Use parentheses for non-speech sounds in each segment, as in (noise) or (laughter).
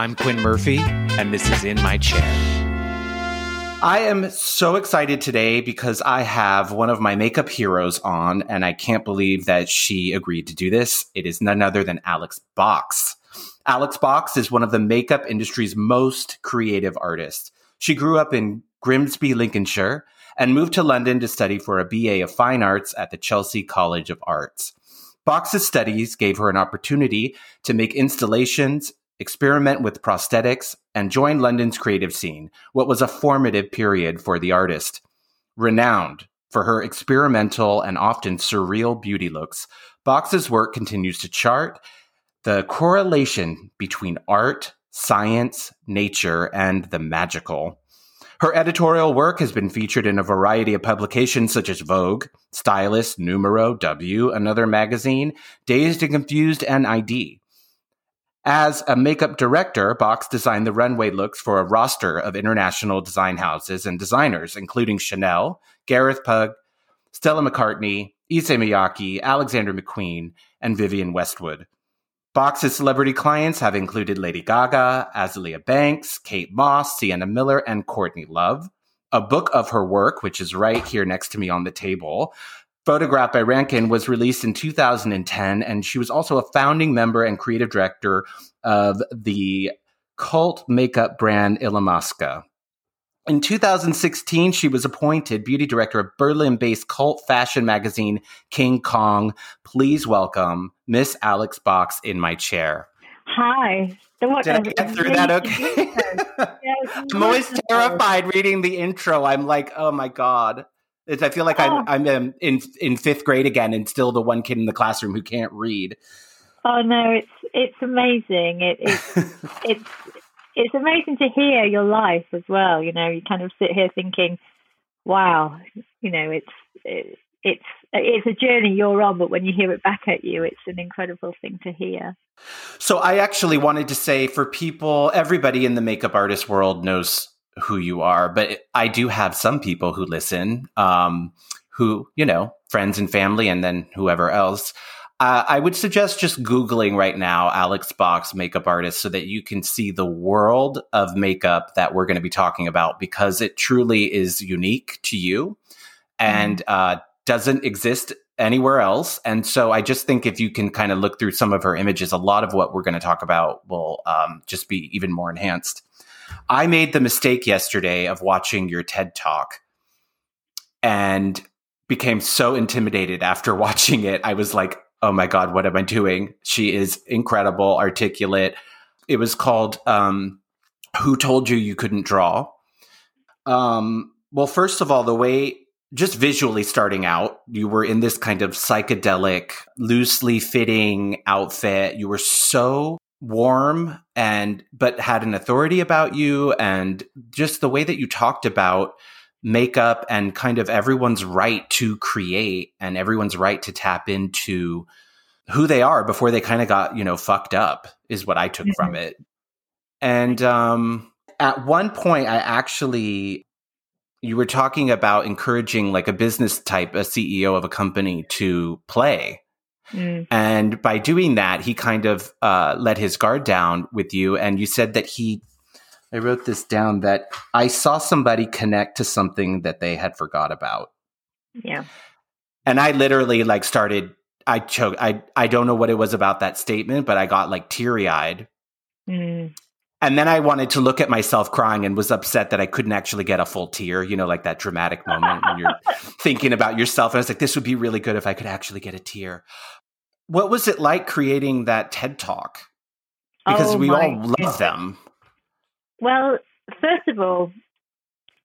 I'm Quinn Murphy, and this is In My Chair. I am so excited today because I have one of my makeup heroes on, and I can't believe that she agreed to do this. It is none other than Alex Box. Alex Box is one of the makeup industry's most creative artists. She grew up in Grimsby, Lincolnshire, and moved to London to study for a BA of Fine Arts at the Chelsea College of Arts. Box's studies gave her an opportunity to make installations, experiment with prosthetics, and join London's creative scene, what was a formative period for the artist. Renowned for her experimental and often surreal beauty looks, Box's work continues to chart the correlation between art, science, nature, and the magical. Her editorial work has been featured in a variety of publications such as Vogue, Stylist, Numero, W, Another Magazine, Dazed and Confused, and ID. As a makeup director, Box designed the runway looks for a roster of international design houses and designers, including Chanel, Gareth Pugh, Stella McCartney, Issey Miyake, Alexander McQueen, and Vivienne Westwood. Box's celebrity clients have included Lady Gaga, Azealia Banks, Kate Moss, Sienna Miller, and Courtney Love. A book of her work, which is right here next to me on the table, Photographed by Rankin was released in 2010, and she was also a founding member and creative director of the cult makeup brand Illamasqua. In 2016, she was appointed beauty director of Berlin based cult fashion magazine King Kong. Please welcome Miss Alex Box in my chair. Hi. Did I get through that okay? I'm always terrified reading the intro. I'm like, oh my God. It's, I feel like oh. I'm I'm in in fifth grade again, and still the one kid in the classroom who can't read. Oh no, it's it's amazing. It, (laughs) it's it's it's amazing to hear your life as well. You know, you kind of sit here thinking, "Wow," you know, it's it, it's it's a journey you're on, but when you hear it back at you, it's an incredible thing to hear. So I actually wanted to say for people, everybody in the makeup artist world knows who you are, but I do have some people who listen, um, who, you know, friends and family, and then whoever else. Uh, I would suggest just Googling right now Alex Box makeup artist so that you can see the world of makeup that we're going to be talking about because it truly is unique to you and mm-hmm. uh, doesn't exist anywhere else. And so I just think if you can kind of look through some of her images, a lot of what we're going to talk about will um, just be even more enhanced. I made the mistake yesterday of watching your TED talk and became so intimidated after (laughs) watching it. I was like, oh my God, what am I doing? She is incredible, articulate. It was called um, Who Told You You Couldn't Draw? Um, well, first of all, the way just visually starting out, you were in this kind of psychedelic, loosely fitting outfit. You were so warm and but had an authority about you and just the way that you talked about makeup and kind of everyone's right to create and everyone's right to tap into who they are before they kind of got you know fucked up is what i took mm-hmm. from it and um at one point i actually you were talking about encouraging like a business type a ceo of a company to play Mm. And by doing that, he kind of uh, let his guard down with you. And you said that he, I wrote this down, that I saw somebody connect to something that they had forgot about. Yeah. And I literally like started, I choked. I, I don't know what it was about that statement, but I got like teary eyed. Mm. And then I wanted to look at myself crying and was upset that I couldn't actually get a full tear, you know, like that dramatic moment when you're (laughs) thinking about yourself. And I was like, this would be really good if I could actually get a tear what was it like creating that TED Talk? Because oh, we all love goodness. them. Well, first of all,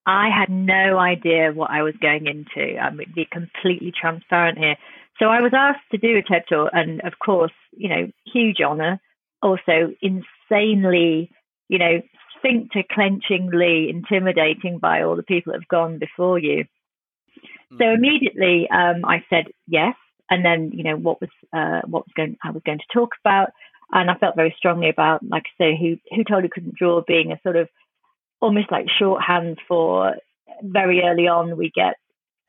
I had no idea what I was going into. I'm be completely transparent here. So I was asked to do a TED Talk, and of course, you know, huge honor. Also, insanely, you know, sphincter clenchingly intimidating by all the people that have gone before you. Mm-hmm. So immediately, um, I said yes and then you know what was uh, what was going I was going to talk about, and I felt very strongly about, like I say, who who told you couldn't draw being a sort of almost like shorthand for very early on we get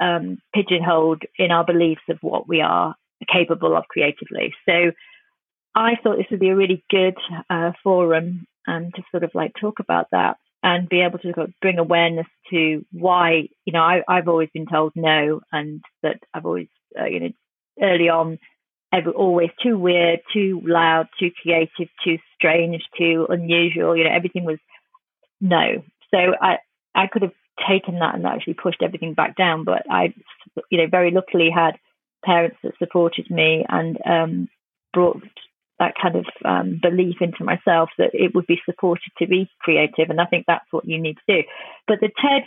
um, pigeonholed in our beliefs of what we are capable of creatively. So I thought this would be a really good uh, forum and to sort of like talk about that and be able to bring awareness to why you know I, I've always been told no and that I've always uh, you know early on every, always too weird, too loud, too creative, too strange, too unusual. You know everything was no. So I I could have taken that and actually pushed everything back down, but I you know very luckily had parents that supported me and um, brought that kind of um, belief into myself that it would be supported to be creative. And I think that's what you need to do. But the TED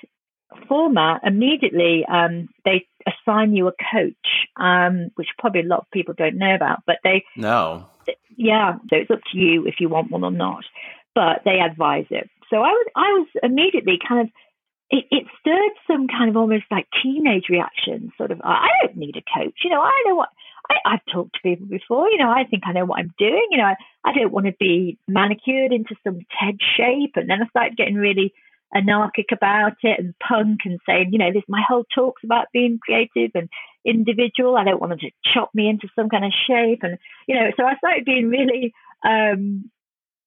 format, immediately um, they assign you a coach, um, which probably a lot of people don't know about, but they. No. Yeah. So it's up to you if you want one or not, but they advise it. So I was, I was immediately kind of it, it, stirred some kind of almost like teenage reaction, sort of, I don't need a coach. You know, I know what, I, I've talked to people before, you know, I think I know what I'm doing. You know, I, I don't want to be manicured into some TED shape. And then I started getting really anarchic about it and punk and saying, you know, this my whole talk's about being creative and individual. I don't want them to chop me into some kind of shape. And, you know, so I started being really, um,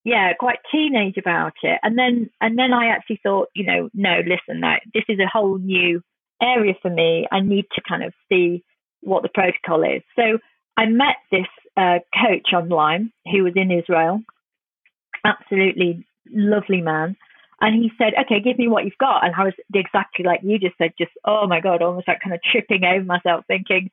yeah, quite teenage about it. And then and then I actually thought, you know, no, listen, now this is a whole new area for me. I need to kind of see what the protocol is. So I met this uh, coach online who was in Israel, absolutely lovely man. And he said, okay, give me what you've got. And I was exactly like you just said, just, oh my God, almost like kind of tripping over myself, thinking,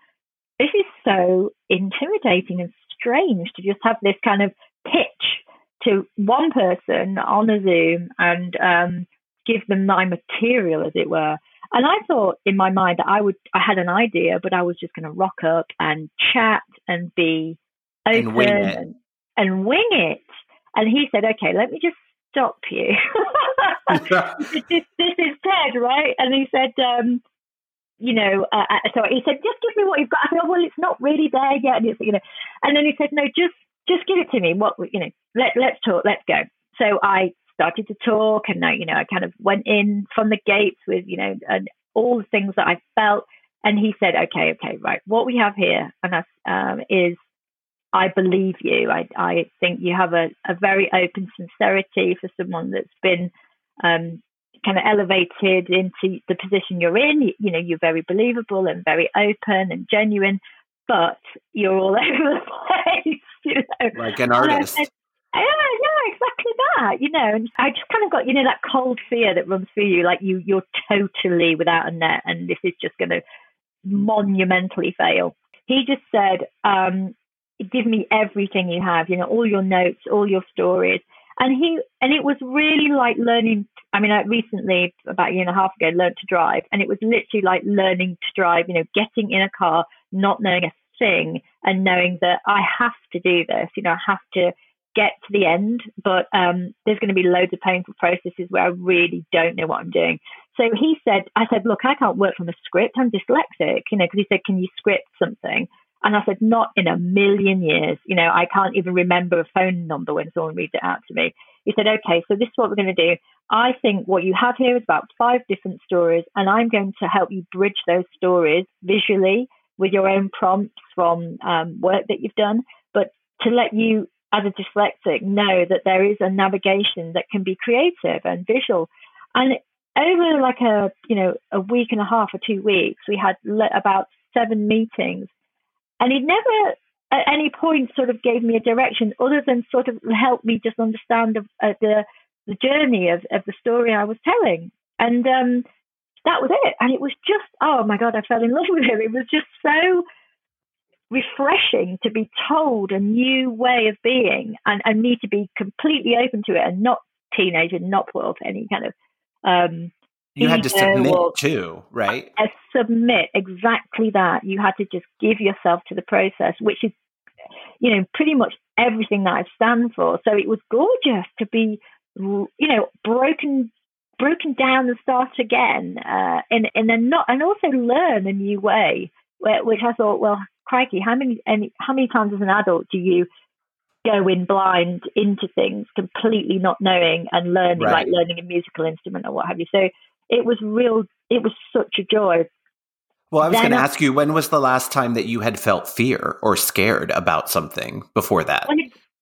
this is so intimidating and strange to just have this kind of pitch to one person on a Zoom and um, give them my material, as it were. And I thought in my mind that I would, I had an idea, but I was just going to rock up and chat and be open and wing, and, and wing it. And he said, okay, let me just stop you. (laughs) (laughs) this, is Ted, right? And he said, um, you know, uh, uh, so he said, just give me what you've got. I said, oh, well, it's not really there yet. And, it's, you know, and then he said, no, just just give it to me. What you know, let let's talk, let's go. So I started to talk, and I, you know, I kind of went in from the gates with you know, and all the things that I felt. And he said, okay, okay, right. What we have here, and that's, um, is I believe you. I I think you have a, a very open sincerity for someone that's been um, kind of elevated into the position you're in. You, you, know, you're very believable and very open and genuine, but you're all (laughs) over the place. you know, like an artist. Said, yeah, yeah, exactly that. You know, and I just kind of got you know that cold fear that runs through you, like you you're totally without a net, and this is just going to monumentally fail. He just said, um, "Give me everything you have. You know, all your notes, all your stories." And he and it was really like learning. I mean, I recently, about a year and a half ago, learned to drive, and it was literally like learning to drive. You know, getting in a car, not knowing a thing and knowing that I have to do this, you know, I have to get to the end, but um, there's going to be loads of painful processes where I really don't know what I'm doing. So he said, I said, look, I can't work from a script. I'm dyslexic, you know, because he said, can you script something? And I said, not in a million years. You know, I can't even remember a phone number when someone reads it out to me. He said, okay, so this is what we're going to do. I think what you have here is about five different stories, and I'm going to help you bridge those stories visually with your own prompts from um, work that you've done, but to let you, as a dyslexic, know that there is a navigation that can be creative and visual. And over like a you know a week and a half or two weeks, we had le- about seven meetings, and he never at any point sort of gave me a direction other than sort of help me just understand the uh, the, the journey of, of the story I was telling. And um, that was it. And it was just, oh my God, I fell in love (laughs) with him. It was just so refreshing to be told a new way of being and, and me to be completely open to it and not teenage and not put up any kind of um you had to submit too, right? I submit exactly that. You had to just give yourself to the process, which is, you know, pretty much everything that I stand for. So it was gorgeous to be, you know, broken broken down and start again, uh, and and then not and also learn a new way. Which I thought, well, crikey, how many any, how many times as an adult do you go in blind into things, completely not knowing and learning, right. like learning a musical instrument or what have you? So it was real. It was such a joy. Well, I was going to ask you, when was the last time that you had felt fear or scared about something before that?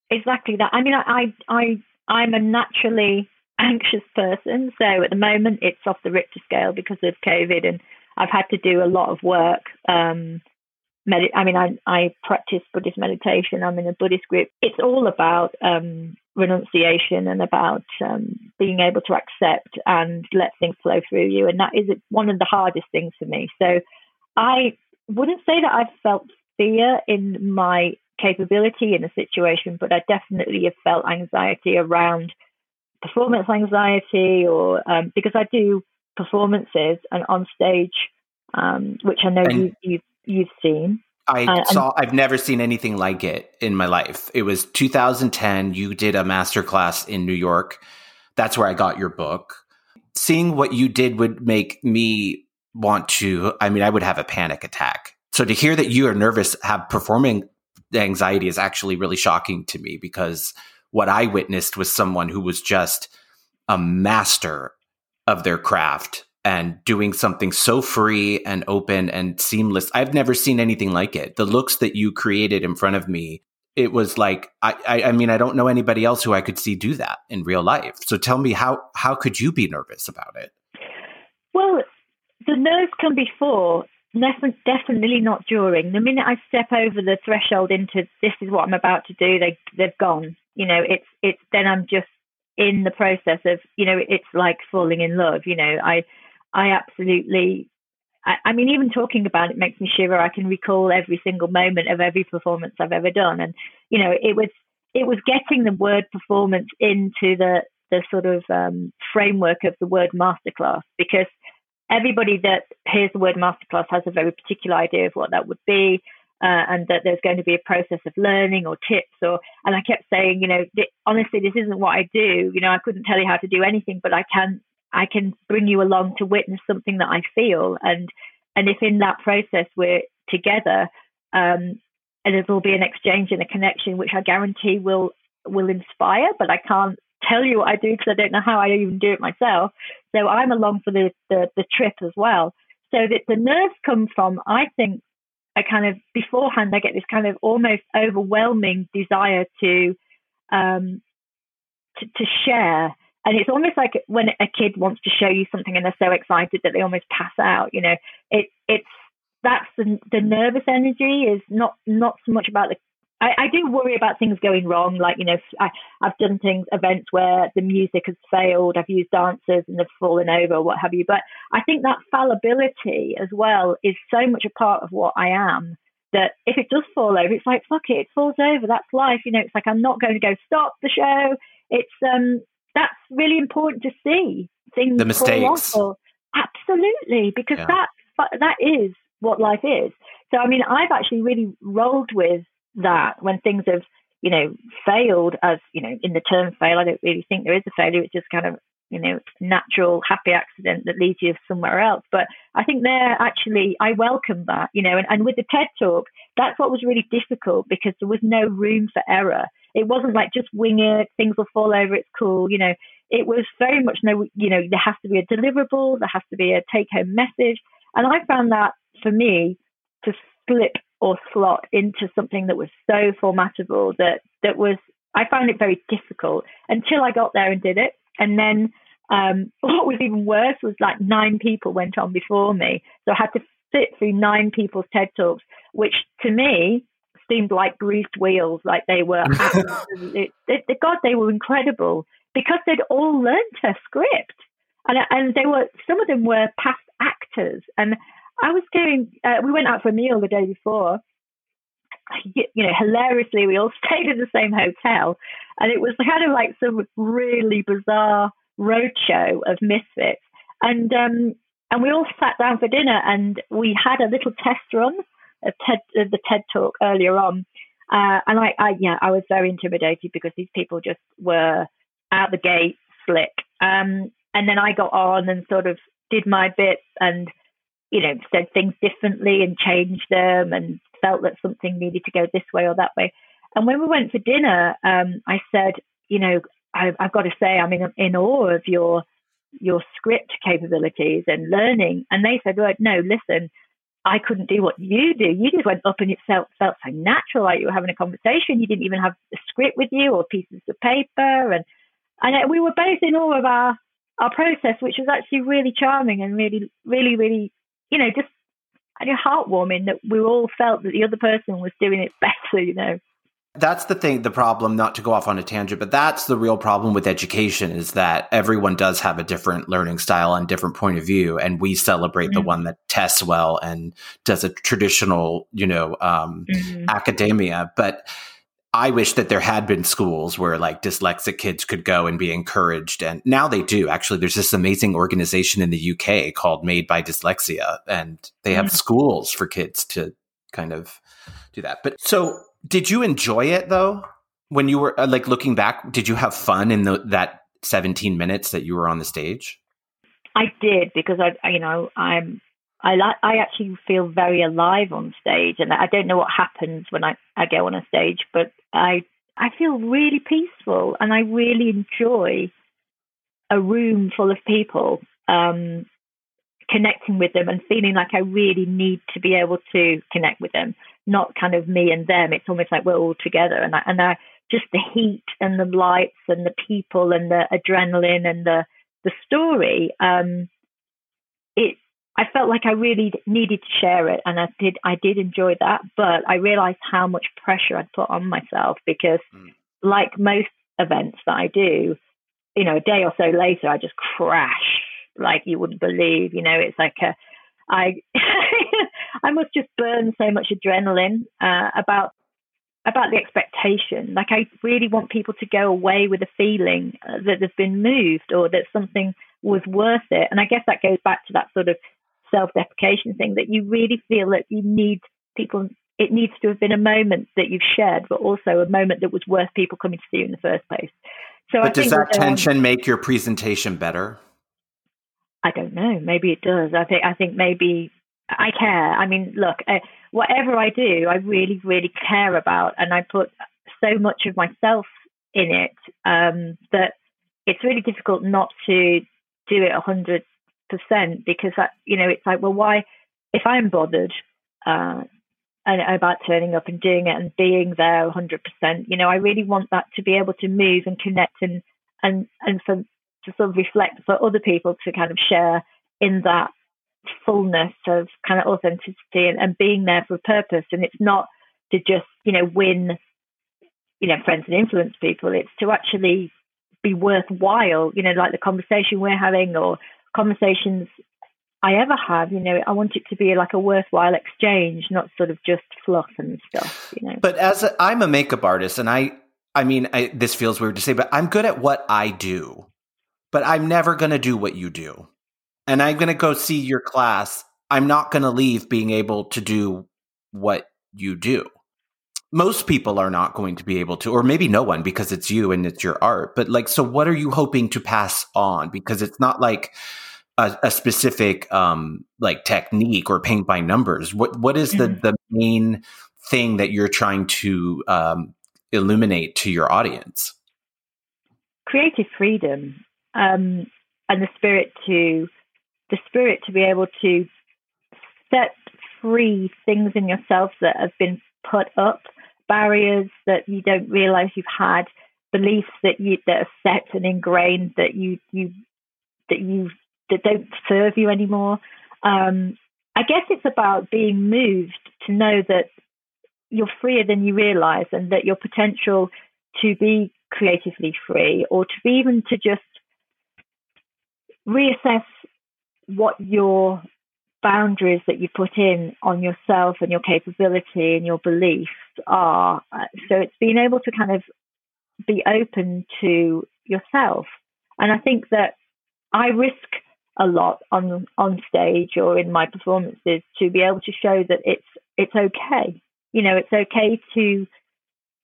Exactly that. I mean, I, I, I'm a naturally (laughs) anxious person. So at the moment, it's off the Richter scale because of COVID, and I've had to do a lot of work. Um, med- I mean, I, I practice Buddhist meditation. I'm in a Buddhist group. It's all about um, renunciation and about um, being able to accept and let things flow through you. And that is one of the hardest things for me. So I wouldn't say that I've felt fear in my capability in a situation, but I definitely have felt anxiety around performance anxiety or um, because I do performances and on stage, um, which I know you, you've, you've seen. I uh, saw. I've never seen anything like it in my life. It was 2010. You did a masterclass in New York. That's where I got your book. Seeing what you did would make me want to. I mean, I would have a panic attack. So to hear that you are nervous, have performing anxiety is actually really shocking to me because what I witnessed was someone who was just a master of their craft and doing something so free and open and seamless. I've never seen anything like it. The looks that you created in front of me, it was like I, I, I mean, I don't know anybody else who I could see do that in real life. So tell me how how could you be nervous about it? Well, the nerves come before definitely not during. The minute I step over the threshold into this is what I'm about to do, they they've gone. You know, it's it's then I'm just in the process of you know it's like falling in love. You know, I I absolutely. I, I mean, even talking about it makes me shiver. I can recall every single moment of every performance I've ever done, and you know, it was it was getting the word performance into the the sort of um, framework of the word masterclass because everybody that hears the word masterclass has a very particular idea of what that would be. Uh, and that there's going to be a process of learning or tips or and I kept saying you know honestly this isn't what I do you know I couldn't tell you how to do anything but I can I can bring you along to witness something that I feel and and if in that process we're together um, and there will be an exchange and a connection which I guarantee will will inspire but I can't tell you what I do because I don't know how I even do it myself. So I'm along for the, the, the trip as well. So that the nerves come from, I think, I kind of beforehand I get this kind of almost overwhelming desire to um, to, to share. And it's almost like when a kid wants to show you something and they're so excited that they almost pass out. You know, it it's that's the the nervous energy is not not so much about the I, I, do worry about things going wrong. Like, you know, I, have done things, events where the music has failed. I've used dancers and they've fallen over, what have you. But I think that fallibility as well is so much a part of what I am that if it does fall over, it's like, fuck it, it falls over. That's life. You know, it's like, I'm not going to go stop the show. It's, um, that's really important to see things. The mistakes. Absolutely. Because yeah. that, that is what life is. So, I mean, I've actually really rolled with that when things have, you know, failed as, you know, in the term fail, I don't really think there is a failure. It's just kind of, you know, natural, happy accident that leads you somewhere else. But I think they're actually, I welcome that, you know, and, and with the TED Talk, that's what was really difficult because there was no room for error. It wasn't like just wing it, things will fall over, it's cool, you know. It was very much no, you know, there has to be a deliverable, there has to be a take home message. And I found that for me to slip or slot into something that was so formatable that that was I found it very difficult until I got there and did it. And then um, (laughs) what was even worse was like nine people went on before me, so I had to sit through nine people's TED talks, which to me seemed like greased wheels. Like they were, (laughs) absolutely, God, they were incredible because they'd all learned a script, and and they were some of them were past actors, and I was going, uh, we went out for a meal the day before. You know, hilariously, we all (laughs) stayed in the same hotel, and it was kind of like some really bizarre roadshow of misfits. And um, and we all sat down for dinner, and we had a little test run of TED, the TED talk earlier on. Uh, and I, I, yeah, I was very intimidated because these people just were out the gate slick. Um, and then I got on and sort of did my bit and you know, said things differently and changed them and felt that something needed to go this way or that way. And when we went for dinner, um, I said, you know, I, have got to say, I'm in, in awe of your your script capabilities and learning. And they said, well, no, listen, I couldn't do what you do. You just went up and it felt felt so natural, like you were having a conversation. You didn't even have a script with you or pieces of paper. And and uh, we were both in awe of our our process, which was actually really charming and really, really, really, you know, just heartwarming that we all felt that the other person was doing it (laughs) better, you know. That's the thing, the problem, not to go off on a tangent, but that's the real problem with education is that everyone does have a different learning style and different point of view. And we celebrate mm-hmm. the one that tests well and does a traditional, you know, um, mm-hmm. academia. But I wish that there had been schools where like dyslexic kids could go and be encouraged. And now they do. Actually, there's this amazing organization in the UK called Made by Dyslexia, and they have mm-hmm. schools for kids to kind of do that. But so, did you enjoy it though? When you were uh, like looking back, did you have fun in the, that 17 minutes that you were on the stage? I did because I, you know, I'm I like I actually feel very alive on stage, and I don't know what happens when I, I go on a stage, but I I feel really peaceful, and I really enjoy a room full of people, um, connecting with them, and feeling like I really need to be able to connect with them, not kind of me and them. It's almost like we're all together, and I, and I just the heat and the lights and the people and the adrenaline and the the story. Um, it I felt like I really needed to share it, and I did. I did enjoy that, but I realized how much pressure I'd put on myself because, mm. like most events that I do, you know, a day or so later, I just crash like you wouldn't believe. You know, it's like a, I, (laughs) I must just burn so much adrenaline uh, about about the expectation. Like I really want people to go away with a feeling that they've been moved or that something was worth it. And I guess that goes back to that sort of self deprecation thing that you really feel that you need people, it needs to have been a moment that you've shared, but also a moment that was worth people coming to see you in the first place. So but I does that, that tension um, make your presentation better? I don't know. Maybe it does. I think I think maybe I care. I mean, look, uh, whatever I do, I really, really care about, and I put so much of myself in it um, that it's really difficult not to do it a hundred percent because that you know it's like well why if I'm bothered uh, and about turning up and doing it and being there a 100%. You know, I really want that to be able to move and connect and and and for to sort of reflect for other people to kind of share in that fullness of kind of authenticity and, and being there for a purpose. And it's not to just you know win, you know, friends and influence people. It's to actually be worthwhile. You know, like the conversation we're having or conversations I ever have, you know, I want it to be like a worthwhile exchange, not sort of just fluff and stuff, you know. But as i am a makeup artist, and I, I mean, I, this feels weird to say, but I'm good at what I do, but I'm never going to do what you do, and I'm going to go see your class. I'm not going to leave being able to do what you do. Most people are not going to be able to, or maybe no one because it's you and it's your art. But like, so what are you hoping to pass on? Because it's not like a, a specific um, like technique or paint by numbers. What what is the mm-hmm. the main thing that you're trying to um, illuminate to your audience? Creative freedom um, and the spirit to the spirit to be able to set free things in yourself that have been put up, barriers that you don't realize you've had, beliefs that you that are set and ingrained that you you that you that don't serve you anymore. Um, I guess it's about being moved to know that you're freer than you realize and that your potential to be creatively free or to be even to just reassess what your boundaries that you put in on yourself and your capability and your beliefs are. So it's being able to kind of be open to yourself. And I think that I risk a lot on on stage or in my performances to be able to show that it's it's okay. You know, it's okay to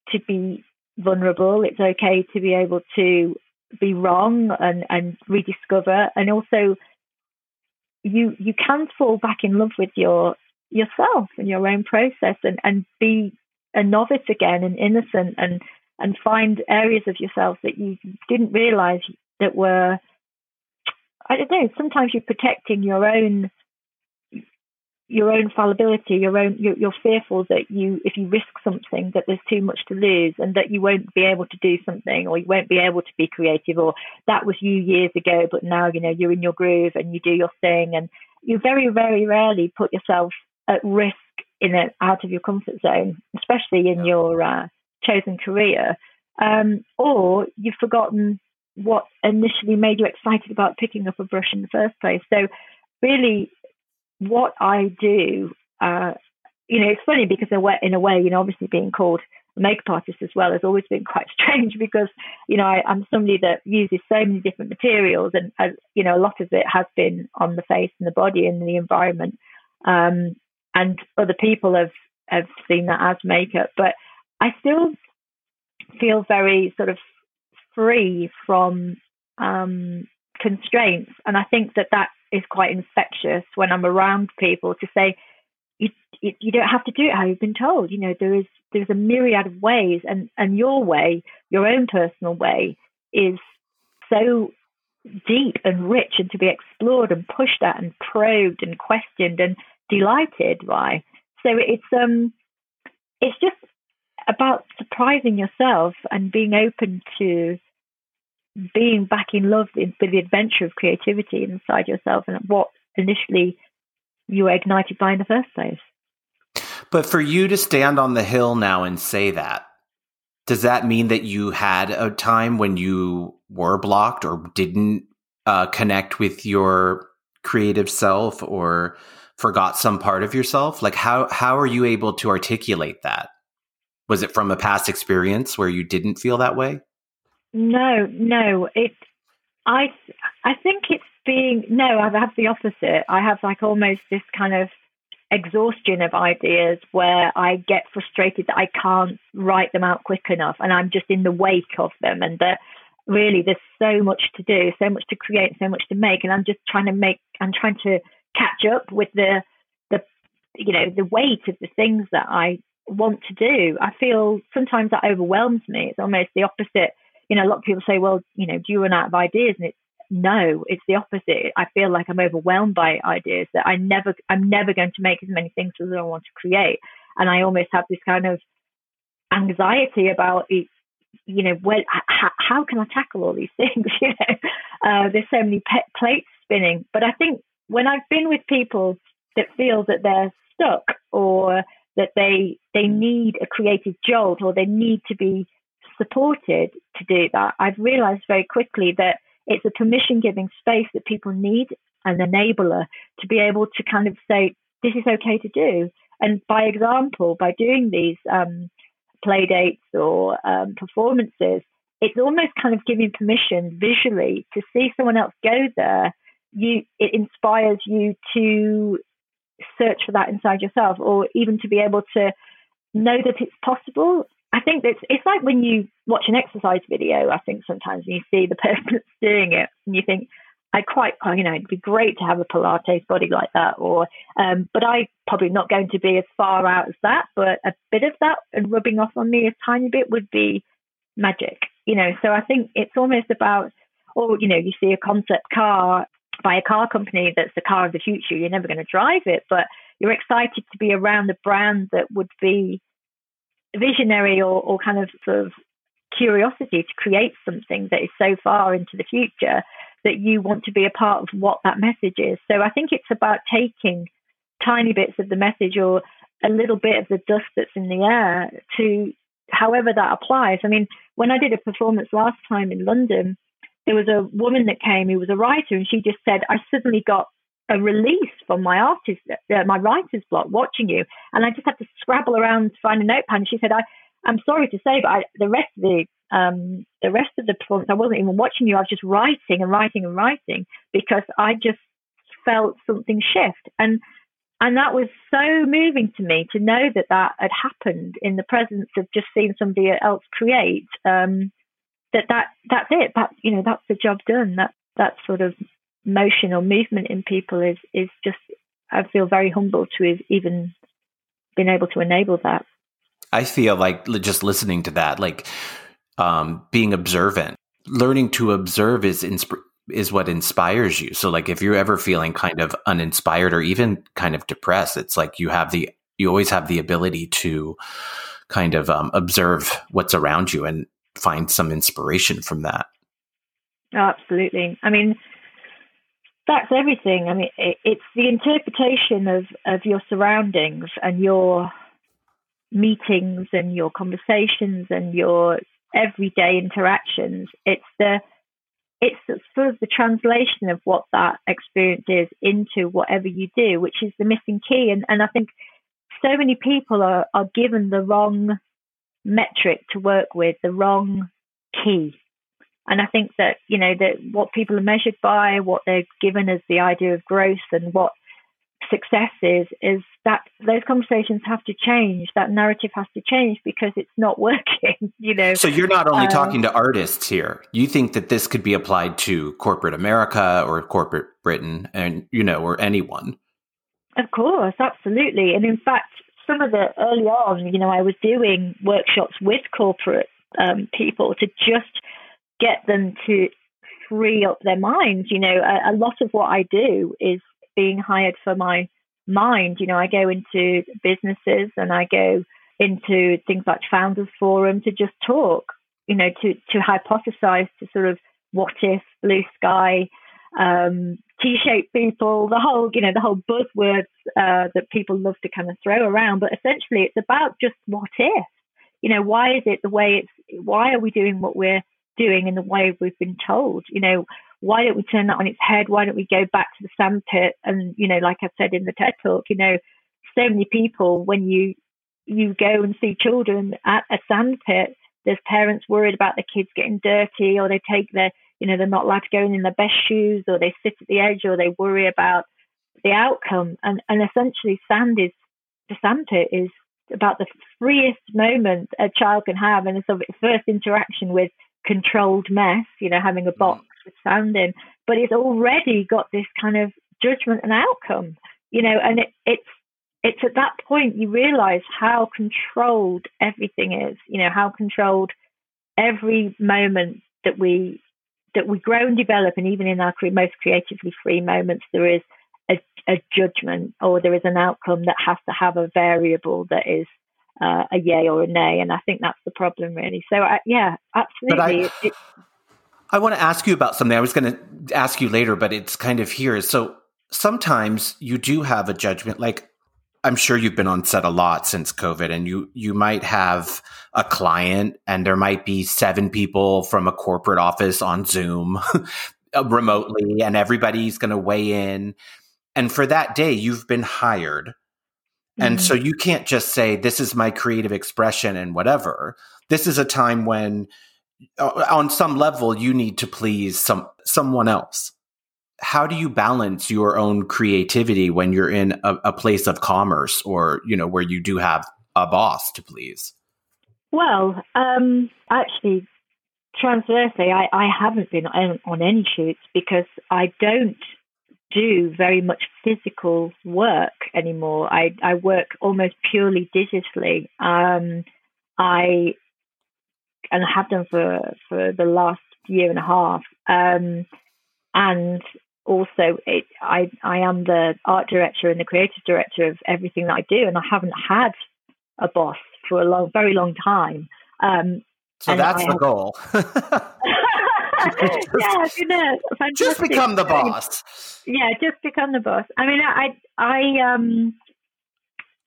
to be vulnerable. It's okay to be able to be wrong and and rediscover, and also you you can fall back in love with your yourself and your own process and and be a novice again and innocent and and find areas of yourself that you didn't realize that were I don't know, sometimes you're protecting your own your own fallibility, your own you're, you're, fearful that you if you risk something that there's too much to lose and that you won't be able to do something or you won't be able to be creative or that was you years ago but now you know you're in your groove and you do your thing and you very very rarely put yourself at risk in a out of your comfort zone, especially in your uh, chosen career, um, or you've forgotten what initially made you excited about picking up a brush in the first place. So really what I do, uh, you know, it's funny because in a way, you know, obviously being called a makeup artist as well has always been (laughs) quite strange because, you know, I, am somebody that uses so many different materials and, uh, you know, a lot of it has been on the face and the body and the environment. Um, and other people have, have seen that as makeup, but I still feel very sort of free from um, constraints. And I think that that is quite infectious when I'm around people to say, you, you don't have to do it how you've been told. You know, there is there's a myriad of ways, and and your way, your own personal way, is so deep and rich, and to be explored and pushed at and probed and questioned and delighted by. So it's um, it's just about surprising yourself and being open to being back in love with the adventure of creativity inside yourself and what initially you were ignited by in the first place. But for you to stand on the hill now and say that, does that mean that you had a time when you were blocked or didn't uh, connect with your creative self or forgot some part of yourself? Like how how are you able to articulate that? Was it from a past experience where you didn't feel that way? No, no. It, I, I think it's being no. I have the opposite. I have like almost this kind of exhaustion of ideas where I get frustrated that I can't write them out quick enough, and I'm just in the wake of them, and that really there's so much to do, so much to create, so much to make, and I'm just trying to make. I'm trying to catch up with the the you know the weight of the things that I want to do. I feel sometimes that overwhelms me. It's almost the opposite you know, a lot of people say, well, you know, do you run out of ideas? And it's no, it's the opposite. I feel like I'm overwhelmed by ideas that I never, I'm never going to make as many things as I want to create. And I almost have this kind of anxiety about it, you know, well, how, how can I tackle all these (laughs) things? you know, uh, there's so many pet plates spinning. But I think when I've been with people that feel that they're stuck or that they they need a creative jolt or they need to be supported to do that, I've realized very quickly that it's a permission giving space that people need, an enabler to be able to kind of say, this is okay to do. And by example, by doing these um, play dates or um, performances, it's almost kind of giving permission visually to see someone else go there. You, it inspires you to search for that inside yourself, or even to be able to know that it's possible I think it's it's like when you watch an exercise video. I think sometimes you see the (laughs) person that's doing it, and you think, I quite, you know, it'd be great to have a Pilates body like that, or, um, but I probably not going to be as far out as that. But a bit of that and rubbing off on me a tiny bit would be magic, you know. So I think it's almost about, or you know, you see a concept car by a car company that's the car of the future. You're never going to drive it, but you're excited to be around a brand that would be visionary or, or kind of sort of curiosity to create something that is so far into the future that you want to be a part of what that message is. So I think it's about taking tiny bits of the message or a little bit of the dust that's in the air to however that applies. I mean, when I did a performance last time in London, there was a woman that came who was a writer and she just said, I suddenly got a release from my artist, uh, my writer's block watching you. And I just had to scrabble around to find a notepad. And she said, I, I'm sorry to say, but I, the rest of the um, the rest of the performance, I wasn't even watching you. I was just writing and writing and writing because I just felt something shift. And and that was so moving to me to know that that had happened in the presence of just seeing somebody else create. Um, that that that's it. That you know that's the job done. That that sort of motion or movement in people is is just I feel very humbled to have even been able to enable that. I feel like just listening to that, like um, being observant, learning to observe is insp- is what inspires you. So like if you're ever feeling kind of uninspired or even kind of depressed, it's like you have the you always have the ability to kind of um, observe what's around you and find some inspiration from that. Oh, absolutely. I mean, that's everything. I mean, it, it's the interpretation of, of your surroundings and your meetings and your conversations and your everyday interactions. It's the it's sort of the translation of what that experience is into whatever you do, which is the missing key. And and I think so many people are, are given the wrong metric to work with, the wrong key. And I think that, you know, that what people are measured by, what they're given as the idea of growth and what success is, is that those conversations have to change. That narrative has to change because it's not (laughs) working, you know. So you're not only um, talking to artists here. You think that this could be applied to corporate America or corporate Britain and, you know, or anyone. Of course, absolutely. And in fact, some of the early on, you know, I was doing workshops with corporate um, people to just get them to free up their minds. You know, a, a lot of what I do is being hired for my mind. You know, I go into businesses and I go into things like Founders Forum to just talk, you know, to, to hypothesize, to sort of what if, blue sky, um, T-shaped people, the whole, you know, the whole buzzwords uh, that people love to kind of throw around. But essentially, it's about just what if. You know, why is it the way it's? Why are we doing what we're doing in the way we've been told? You know, why don't we turn that on its head? Why don't we go back to the sandpit? And you know, like I said in the TED talk, you know, so many people when you you go and see children at a sandpit, there's parents worried about the kids getting dirty, or they take their you know, they're not allowed to go in in their best shoes or they sit at the edge or they worry about the outcome. And, and essentially, sand is, the sandpit is about the freest moment a child can have and it's sort of first interaction with controlled mess, you know, having a mm. box with sand in. But it's already got this kind of judgment and outcome, you know, and it, it's, it's at that point you realize how controlled everything is, you know, how controlled every moment that we that we grow and develop, and even in our most creatively free moments, there is a, a judgment or there is an outcome that has to have a variable that is uh, a yay or a nay, and I think that's the problem, really. So, uh, yeah, absolutely. I, I want to ask you about something. I was going to ask you later, but it's kind of here. So sometimes you do have a judgment, like I'm sure you've been on set a lot since COVID and you, you might have a client and there might be seven people from a corporate office on Zoom (laughs) remotely and everybody's going to weigh in. And for that day, you've been hired. Mm-hmm. And so you can't just say, this is my creative expression and whatever. This is a time when uh, on some level you need to please some, someone else how do you balance your own creativity when you're in a, a, place of commerce or you know where you do have a boss to please well um, actually transversely I, I haven't been on, on any shoots because i don't do very much physical work anymore i, I work almost purely digitally um, i and have done for for the last year and a half um, and also it, I I am the art director and the creative director of everything that I do, and I haven't had a boss for a long, very long time. Um, so that's I the have, goal. (laughs) (laughs) (laughs) (laughs) just, yeah, know, just become the boss. Yeah, just become the boss. I mean, I I um,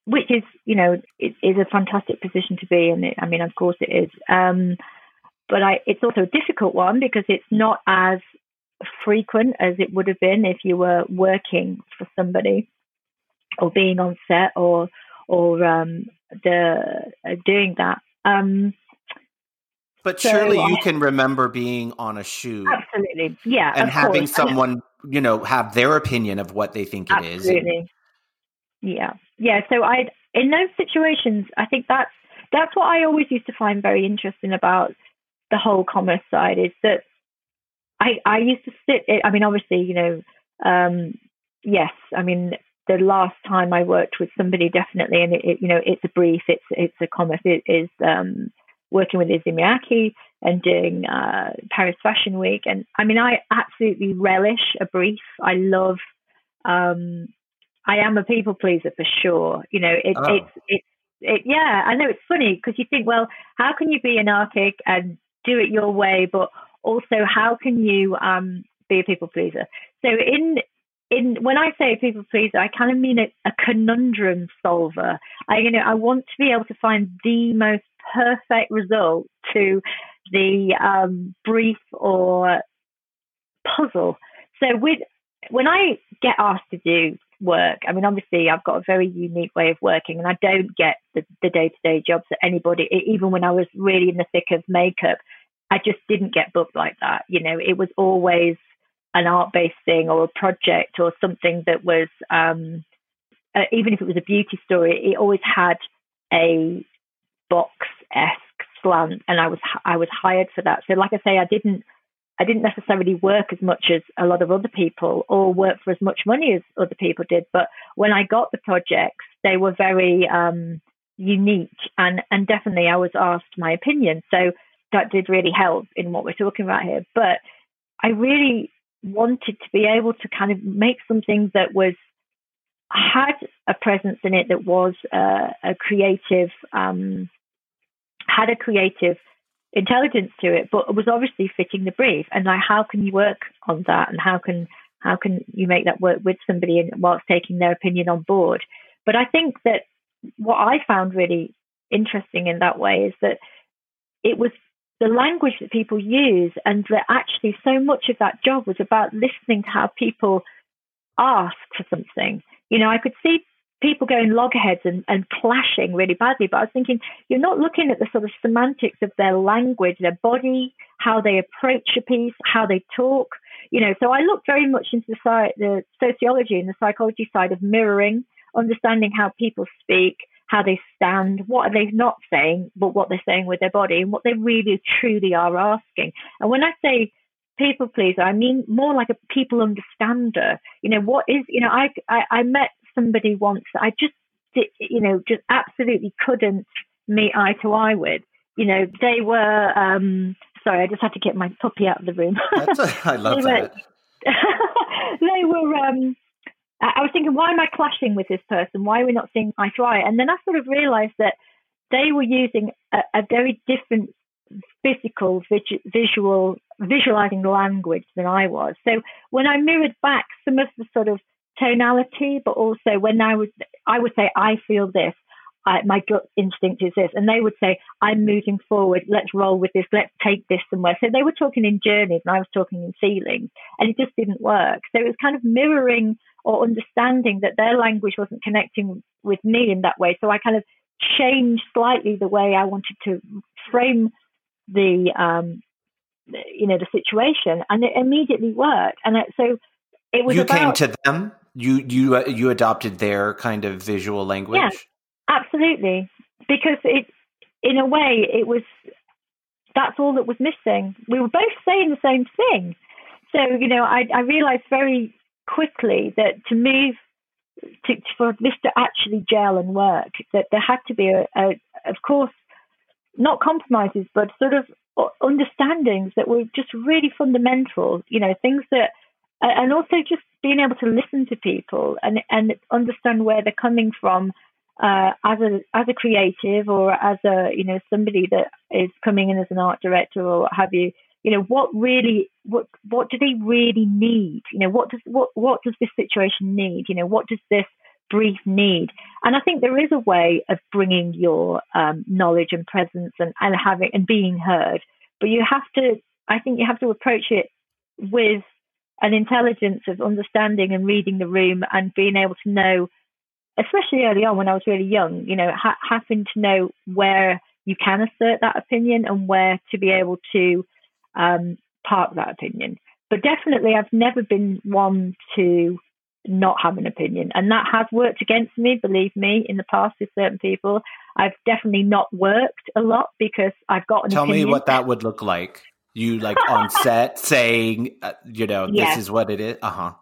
which is you know it is a fantastic position to be in. It, I mean, of course it is. Um, but I, it's also a difficult one because it's not as frequent as it would have been if you were working for somebody or being on set or or um, the uh, doing that. Um, but so, surely you can remember being on a shoot, absolutely, yeah, and having course. someone you know have their opinion of what they think it is. absolutely. Yeah, yeah. So I, in those situations, I think that's that's what I always used to find very interesting about the whole commerce side is that I, I used to sit, I mean, obviously, you know, um, yes, I mean, the last time I worked with somebody, definitely, and it, it, you know, it's a brief, it's it's a commerce, it is um, working with Miyake. and doing uh, Paris Fashion Week. And I mean, I absolutely relish a brief. I love. Um, I am a people pleaser for sure. You know, it, oh. it's it's it, yeah. I know it's funny because you think, well, how can you be anarchic and do it your way, but also how can you um, be a people pleaser? So in in when I say people pleaser, I kind of mean a, a conundrum solver. I you know I want to be able to find the most perfect result to the um, brief or puzzle. So with when I get asked to do work, I mean, obviously I've got a very unique way of working, and I don't get the, day-to-day jobs that anybody. Even when I was really in the thick of makeup, I just didn't get booked like that. You know, it was always an art-based thing or a project or something that was, um, uh, even if it was a beauty story, it always had a box esque slant, and I was I was hired for that. So, like I say, I didn't I didn't necessarily work as much as a lot of other people or work for as much money as other people did. But when I got the projects, they were very um, unique, and and definitely I was asked my opinion. So that did really help in what we're talking about here. But I really wanted to be able to kind of make something that was had a presence in it that was uh, a creative um, had a creative intelligence to it, but was obviously fitting the brief. And like, how can you work on that? And how can how can you make that work with somebody and whilst taking their opinion on board? But I think that what I found really interesting in that way is that it was the language that people use, and that actually so much of that job was about listening to how people ask for something. You know, I could see people going loggerheads and, and clashing really badly. But I was thinking, you're not looking at the sort of semantics of their language, their body, how they approach a piece, how they talk. You know, so I looked very much into the, the sociology and the psychology side of mirroring, understanding how people speak, how they stand, what are they not saying, but what they're saying with their body, and what they really truly are asking. And when I say people pleaser, I mean more like a people understander. You know, what is, you know, I, I, I met somebody once I just, you know, just absolutely couldn't meet eye to eye with. You know, they were. Um, sorry, I just had to get my puppy out of the room. I love (laughs) they that. Were, (laughs) they were. Um, I was thinking, why am I clashing with this person? Why are we not seeing eye to eye? And then I sort of realised that they were using a, a very different physical, visual, visualizing language than I was. So when I mirrored back some of the sort of tonality, but also when I would I would say I feel this. I, my gut instinct is this, and they would say, "I'm moving forward. Let's roll with this. Let's take this somewhere." So they were talking in journeys, and I was talking in feelings, and it just didn't work. So it was kind of mirroring or understanding that their language wasn't connecting with me in that way. So I kind of changed slightly the way I wanted to frame the, um, you know, the situation, and it immediately worked. And so it was. You about, came to them you you uh, you adopted their kind of visual language. Yeah, absolutely. Because it, in a way, it was that's all that was missing. We were both saying the same thing. So you know, I, I realized very quickly that to move to, for this to actually gel and work, that there had to be a, a of course, not compromises, but sort of understandings that were just really fundamental. You know, things that and also just being able to listen to people and and understand where they're coming from uh, as a as a creative or as a you know somebody that is coming in as an art director or what have you you know what really what what do they really need? You know what does what what does this situation need? You know what does this brief need? And i think there is a way of bringing your um, knowledge and presence and and having and being heard. But you have to i think you have to approach it with an intelligence of understanding and reading the room and being able to know, especially early on when I was really young, you know, ha- having to know where you can assert that opinion and where to be able to um, park that opinion. But definitely, I've never been one to not have an opinion. And that has worked against me, believe me, in the past with certain people. I've definitely not worked a lot because I've got an Tell opinion. me what that would look like you like on set saying, uh, you know, yeah. this is what it is. Uh huh.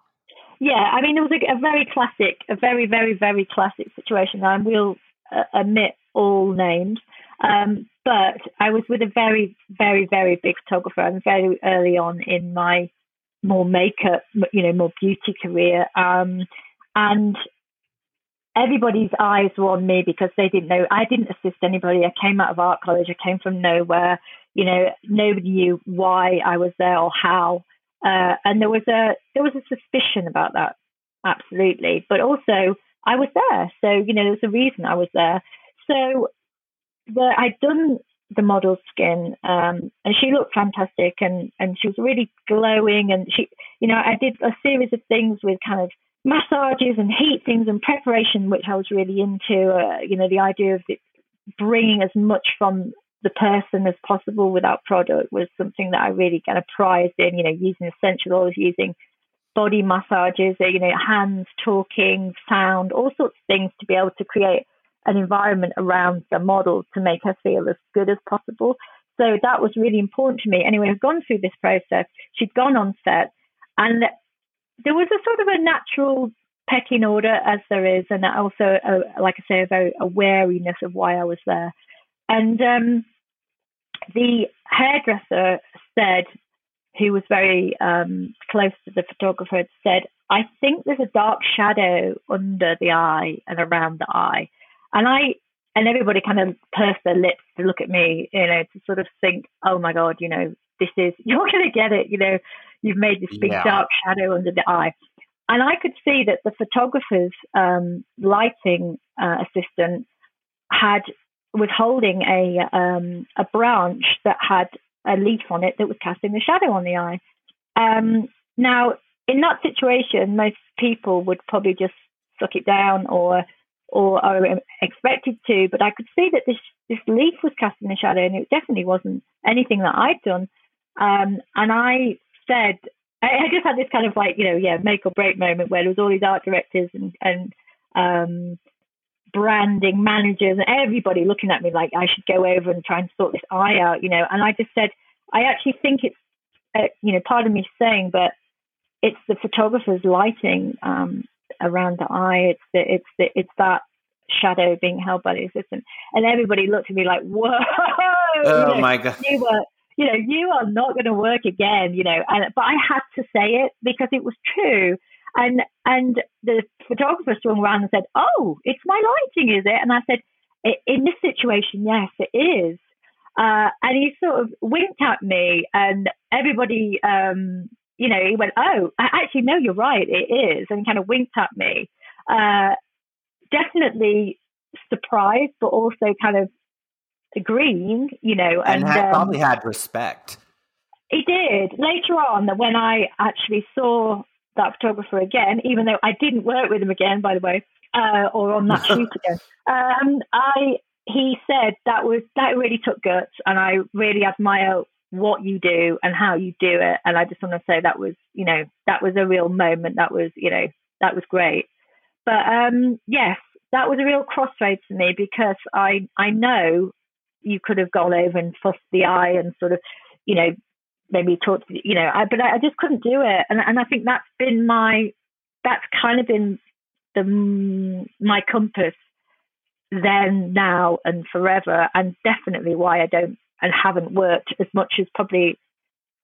Yeah, I mean, it was a, a, very classic, a very, very, very classic situation. I will uh, admit all names. Um, but I was with a very, very, very big photographer and very early on in my more makeup, you know, more beauty career. Um, and everybody's eyes were on me because they didn't know I didn't assist anybody. I came out of art college. I came from nowhere. You know, nobody knew why I was there or how. Uh, and there was a there was a suspicion about that, absolutely. But also, I was there, so you know, there was a reason I was there. So, the, I'd done the model skin, um, and she looked fantastic, and and she was really glowing, and she, you know, I did a series of things with kind of massages and heat things and preparation, which I was really into. Uh, you know, the idea of bringing as much from the person as possible without product was something that I really kind of prized in. You know, using essential oils, using body massages, you know, hands talking, sound, all sorts of things to be able to create an environment around the model to make her feel as good as possible. So that was really important to me. Anyway, I've gone through this process. She'd gone on set, and there was a sort of a natural pecking order as there is, and also, a, like I say, a very a wariness of why I was there. And um, the hairdresser said, who was very um, close to the photographer, had said, "I think there's a dark shadow under the eye and around the eye," and I. And everybody kind of pursed their lips to look at me, you know, to sort of think, "Oh my God, you know, this is (laughs) you're going to get it," you know you've made this big yeah. dark shadow under the eye. And I could see that the photographer's um, lighting uh, assistant had was holding a um, a branch that had a leaf on it that was casting the shadow on the eye. Um, now, in that situation, most people would probably just suck it down or or are expected to. But I could see that this this leaf was casting a shadow, and it definitely wasn't anything that I'd done. Um, and I said, I, I, just had this kind of like, you know, yeah, make or break moment where there was all these art directors and, and um, branding managers and everybody looking at me like I should go over and try and sort this eye out, you know. And I just said, I actually think it's, uh, you know, part of me saying, but it's the photographer's lighting um, around the eye. It's the, it's the, it's that shadow being held by the assistant, and everybody looked at me like, "Whoa!" (laughs) Oh you know, my god! You were you know, you are not going to work again, you know. And, but I had to say it because it was true. And and the photographer swung around and said, "Oh, it's my lighting, is it?" And I said, "In this situation, yes, it is." Uh, and he sort of winked at me, and everybody, um, you know, he went, "Oh, actually, no, you're right, it is," and kind of winked at me. Uh, definitely surprised, but also kind of agreeing, you know, and, and had, um, probably had respect. He did. Later on, when I actually saw that photographer again, even though I didn't work with him again, by the way, uh, or on that (laughs) shoot again, um, I he said that was that really took guts, and I really admire what you do and how you do it. And I just want to say that was, you know, that was a real moment. That was, you know, that was great. But um, yes, that was a real crossroads for me because I I know you could have gone over and fussed the eye and sort of, you know, maybe talked, you know, I, but I, I just couldn't do it. And, and I think that's been my, that's kind of been the my compass then, now, and forever, and definitely why I don't and haven't worked as much as probably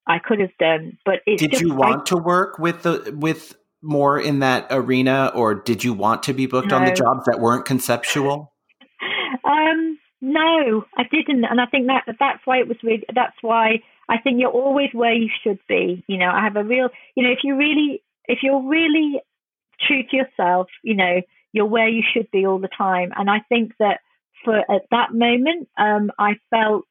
I could have done. But did you want to work with the with more in that arena, or did you want to be booked no. on the jobs that weren't conceptual? (laughs) um, no, I didn't, and I think that that's why it was really. That's why I think you're always where you should be. You know, I have a real. You know, if you really, if you're really true to yourself, you know, you're where you should be all the time. And I think that for at that moment, um, I felt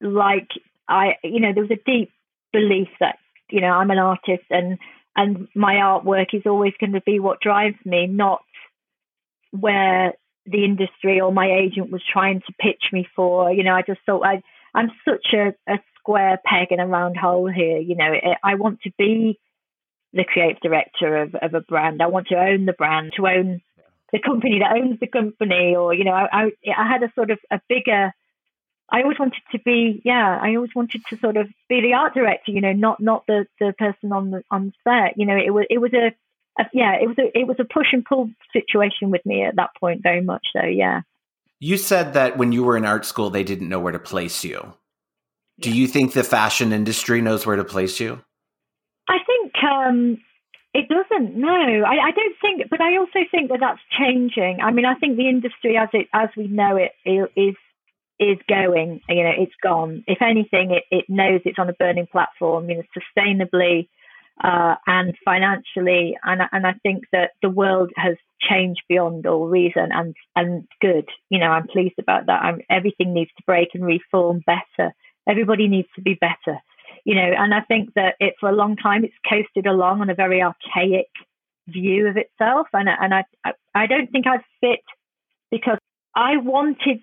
like I, you know, there was a deep belief that you know I'm an artist and and my artwork is always going to be what drives me, not where the industry or my agent was trying to pitch me for. You know, I just thought I, I'm such a, a square peg in a round hole here. You know, I want to be the creative director of, of a brand. I want to own the brand, to own the company that owns the company, or you know, I, I, I had a sort of a bigger. I always wanted to be, yeah, I always wanted to sort of be the art director, you know, not not the the person on the on set. You know, it was it was a uh, yeah, it was a it was a push and pull situation with me at that point, very much so. Yeah. You said that when you were in art school, they didn't know where to place you. Do you think the fashion industry knows where to place you? I think um, it doesn't. No, I, I, don't think. But I also think that that's changing. I mean, I think the industry, as it as we know it, is is going. You know, it's gone. If anything, it, it knows it's on a burning platform. You know, sustainably uh, and financially, and and I think that the world has changed beyond all reason, and and good. You know, I'm pleased about that. I'm, everything needs to break and reform better. Everybody needs to be better. You know, and I think that it for a long time it's coasted along on a very archaic view of itself, and and I I, I don't think I'd fit because I wanted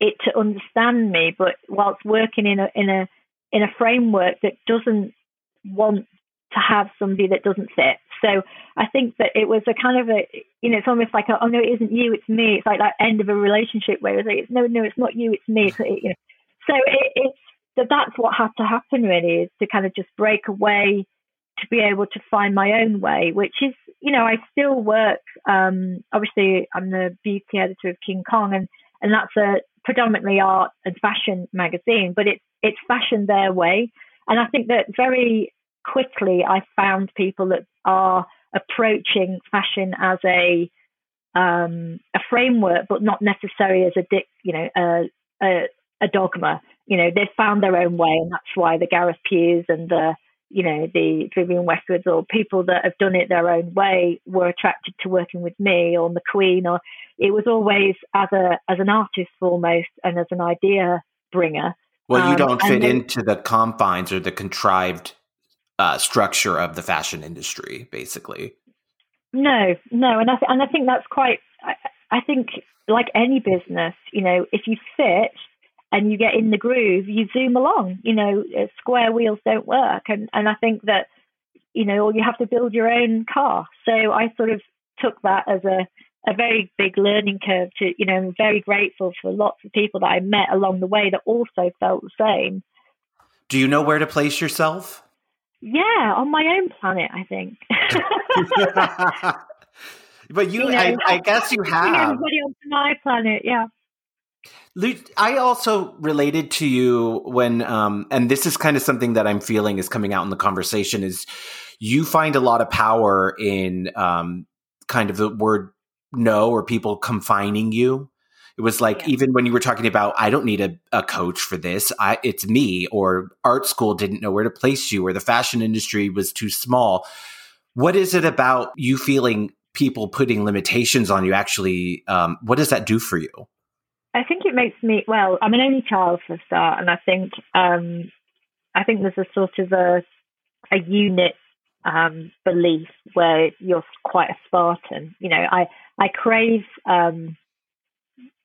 it to understand me, but whilst working in a in a in a framework that doesn't want to have somebody that doesn't fit. So I think that it was a kind of a, you know, it's almost like, a, oh no, it isn't you, it's me. It's like that end of a relationship where it's like, no, no, it's not you, it's me. It's, you know, so it, it's that that's what had to happen really is to kind of just break away to be able to find my own way, which is, you know, I still work. Um, obviously, I'm the beauty editor of King Kong, and and that's a predominantly art and fashion magazine, but it's it's fashion their way. And I think that very quickly I found people that are approaching fashion as a um, a framework, but not necessarily as a you know a, a, a dogma. You know, they've found their own way, and that's why the Gareth Pughs and the you know the Vivienne Westwoods or people that have done it their own way were attracted to working with me or McQueen. Or it was always as a as an artist foremost and as an idea bringer. Well, you um, don't um, fit then, into the confines or the contrived uh, structure of the fashion industry, basically. No, no, and I th- and I think that's quite. I, I think like any business, you know, if you fit and you get in the groove, you zoom along. You know, uh, square wheels don't work, and and I think that you know, or you have to build your own car. So I sort of took that as a a very big learning curve. To you know, I'm very grateful for lots of people that I met along the way that also felt the same. Do you know where to place yourself? Yeah, on my own planet, I think. (laughs) (laughs) but you, you know, I, I, guess you have everybody on my planet. Yeah. I also related to you when, um, and this is kind of something that I'm feeling is coming out in the conversation is you find a lot of power in um, kind of the word no or people confining you it was like yeah. even when you were talking about I don't need a, a coach for this, I it's me or art school didn't know where to place you or the fashion industry was too small. What is it about you feeling people putting limitations on you actually um, what does that do for you? I think it makes me well, I'm an only child for a start and I think um, I think there's a sort of a a unit um, belief where you're quite a Spartan. You know, I I crave um,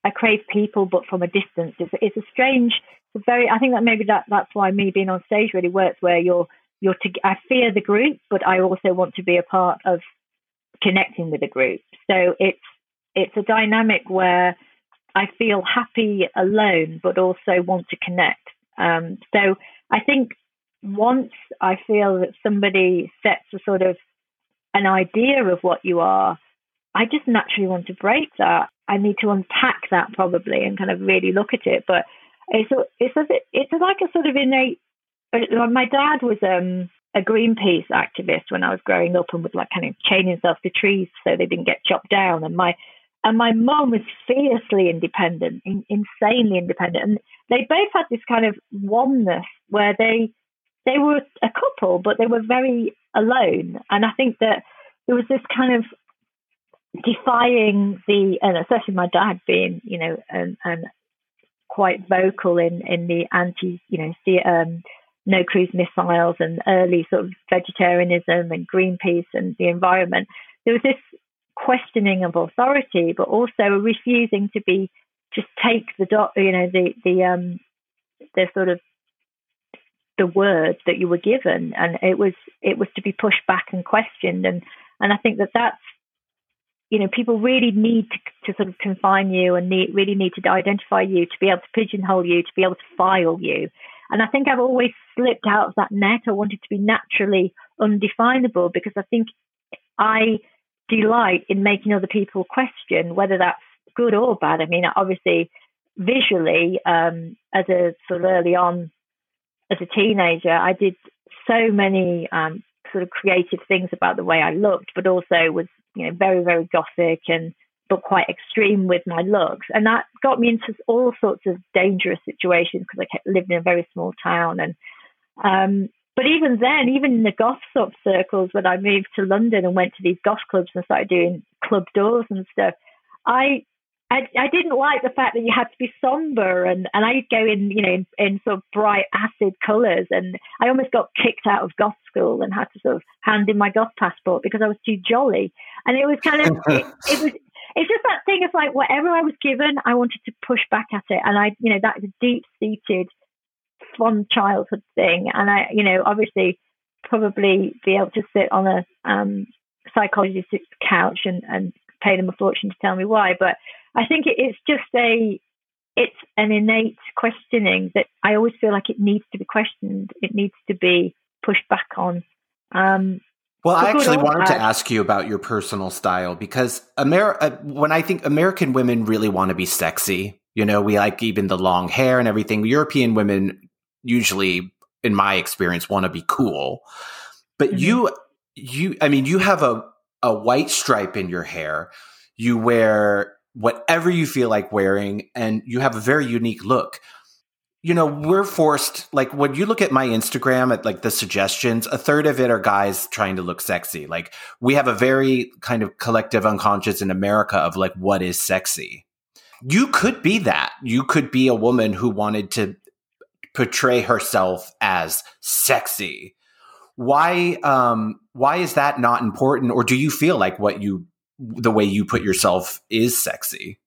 I crave people, but from a distance. It's, it's a strange, it's very. I think that maybe that that's why me being on stage really works. Where you're you're to, I fear the group, but I also want to be a part of connecting with the group. So it's it's a dynamic where I feel happy alone, but also want to connect. Um, so I think once I feel that somebody sets a sort of an idea of what you are, I just naturally want to break that. I need to unpack that probably and kind of really look at it. But it's a, it's a, it's like a sort of innate. Uh, my dad was um, a Greenpeace activist when I was growing up and would like kind of chain himself to trees so they didn't get chopped down. And my and my mum was fiercely independent, in, insanely independent, and they both had this kind of oneness where they they were a couple, but they were very alone. And I think that there was this kind of defying the, and especially my dad being, you know, and, quite vocal in, in the anti, you know, um, no cruise missiles and early sort of vegetarianism and Greenpeace and the environment. There was this questioning of authority, but also refusing to be just take the dot, you know, the the um the sort of the word that you were given, and it was it was to be pushed back and questioned, and and I think that that's you know, people really need to, to sort of confine you and need, really need to identify you to be able to pigeonhole you, to be able to file you. And I think I've always slipped out of that net. I wanted to be naturally undefinable because I think I delight in making other people question whether that's good or bad. I mean, obviously, visually, um, as a sort of early on, as a teenager, I did so many um, sort of creative things about the way I looked, but also was you know very very gothic and but quite extreme with my looks, and that got me into all sorts of dangerous situations because I kept living in a very small town and. Um, but even then, even in the goth of circles, when I moved to London and went to these goth clubs and started doing club doors and stuff, I I, I didn't like the fact that you had to be somber and, and I'd go in, you know, in, in sort of bright acid colours and I almost got kicked out of goth school and had to sort of hand in my goth passport because I was too jolly. And it was kind of, (laughs) it, it was, it's just that thing of like whatever I was given, I wanted to push back at it. And I, you know, that is a deep seated fond childhood thing. And I, you know, obviously probably be able to sit on a um, psychologist's couch and, and pay them a fortune to tell me why. But I think it's just a it's an innate questioning that I always feel like it needs to be questioned. It needs to be pushed back on. Um, well, I actually wanted to ask you about your personal style because Amer- uh, when I think American women really want to be sexy, you know, we like even the long hair and everything. European women usually, in my experience, want to be cool. But mm-hmm. you, you, I mean, you have a, a white stripe in your hair. You wear whatever you feel like wearing and you have a very unique look. You know we're forced like when you look at my instagram at like the suggestions a third of it are guys trying to look sexy. Like we have a very kind of collective unconscious in america of like what is sexy. You could be that. You could be a woman who wanted to portray herself as sexy. Why um why is that not important or do you feel like what you the way you put yourself is sexy.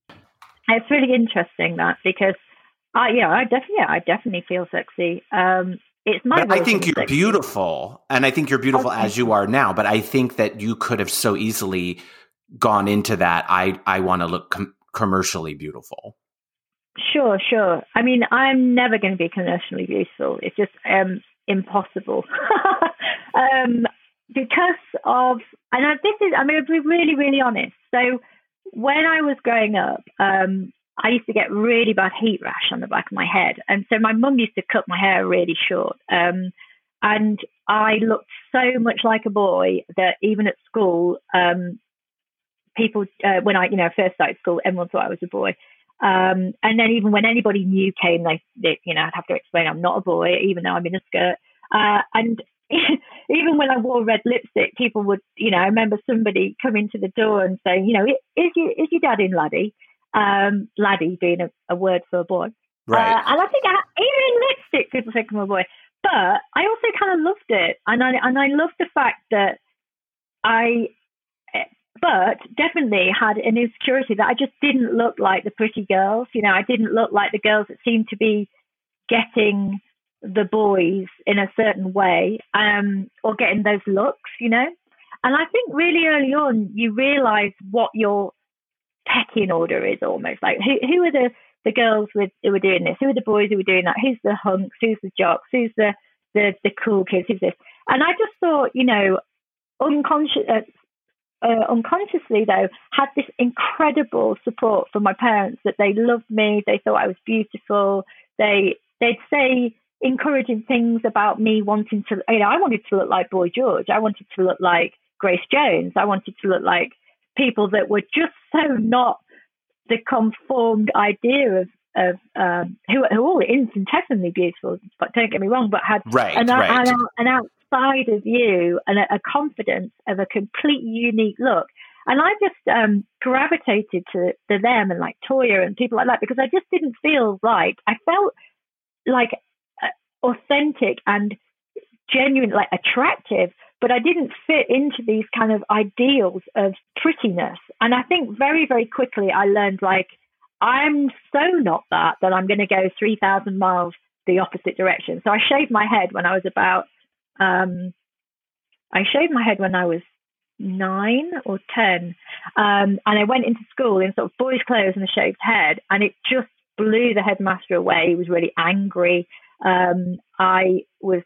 It's really interesting that because, uh, yeah, I definitely, yeah, I definitely feel sexy. Um, it's my. But I think you're sexy. beautiful, and I think you're beautiful okay. as you are now. But I think that you could have so easily gone into that. I I want to look com- commercially beautiful. Sure, sure. I mean, I'm never going to be commercially beautiful. It's just um, impossible. (laughs) um, because of, and I, this is, I mean, to be really, really honest. So when I was growing up, um, I used to get really bad heat rash on the back of my head. And so my mum used to cut my hair really short. Um, and I looked so much like a boy that even at school, um, people, uh, when I, you know, first started school, everyone thought I was a boy. Um, and then even when anybody new came, they, they, you know, I'd have to explain I'm not a boy, even though I'm in a skirt. Uh, and (laughs) even when I wore red lipstick, people would, you know, I remember somebody coming to the door and saying, you know, is your is your dad in laddie? Um, laddie being a, a word for a boy. Right. Uh, and I think I, even in lipstick, people think I'm a boy. But I also kind of loved it, and I and I loved the fact that I, but definitely had an insecurity that I just didn't look like the pretty girls. You know, I didn't look like the girls that seemed to be getting the boys in a certain way um, or getting those looks, you know. And I think really early on, you realize what your pecking order is almost like who, who are the, the girls with, who are doing this? Who are the boys who are doing that? Who's the hunks? Who's the jocks? Who's the, the, the cool kids? Who's this? And I just thought, you know, unconscious, uh, uh, unconsciously though had this incredible support from my parents that they loved me they thought i was beautiful they they'd say encouraging things about me wanting to, you know, I wanted to look like Boy George. I wanted to look like Grace Jones. I wanted to look like people that were just so not the conformed idea of of um, who, who are all infinitesimally beautiful, but don't get me wrong, but had right, an, right. an, an outside of you and a, a, confidence of a completely unique look. And I just um, gravitated to, to them and like Toyah and people like that because I just didn't feel right. I felt like authentic and genuine, like attractive, but I didn't fit into these kind of ideals of prettiness. And I think very, very quickly I learned like, I'm so not that that I'm going to go 3,000 miles the opposite direction. So I shaved my head when I was about, um, I shaved my head when I was nine or 10. Um, and I went into school in sort of boys' clothes and a shaved head, and it just blew the headmaster away. He was really angry. Um, I was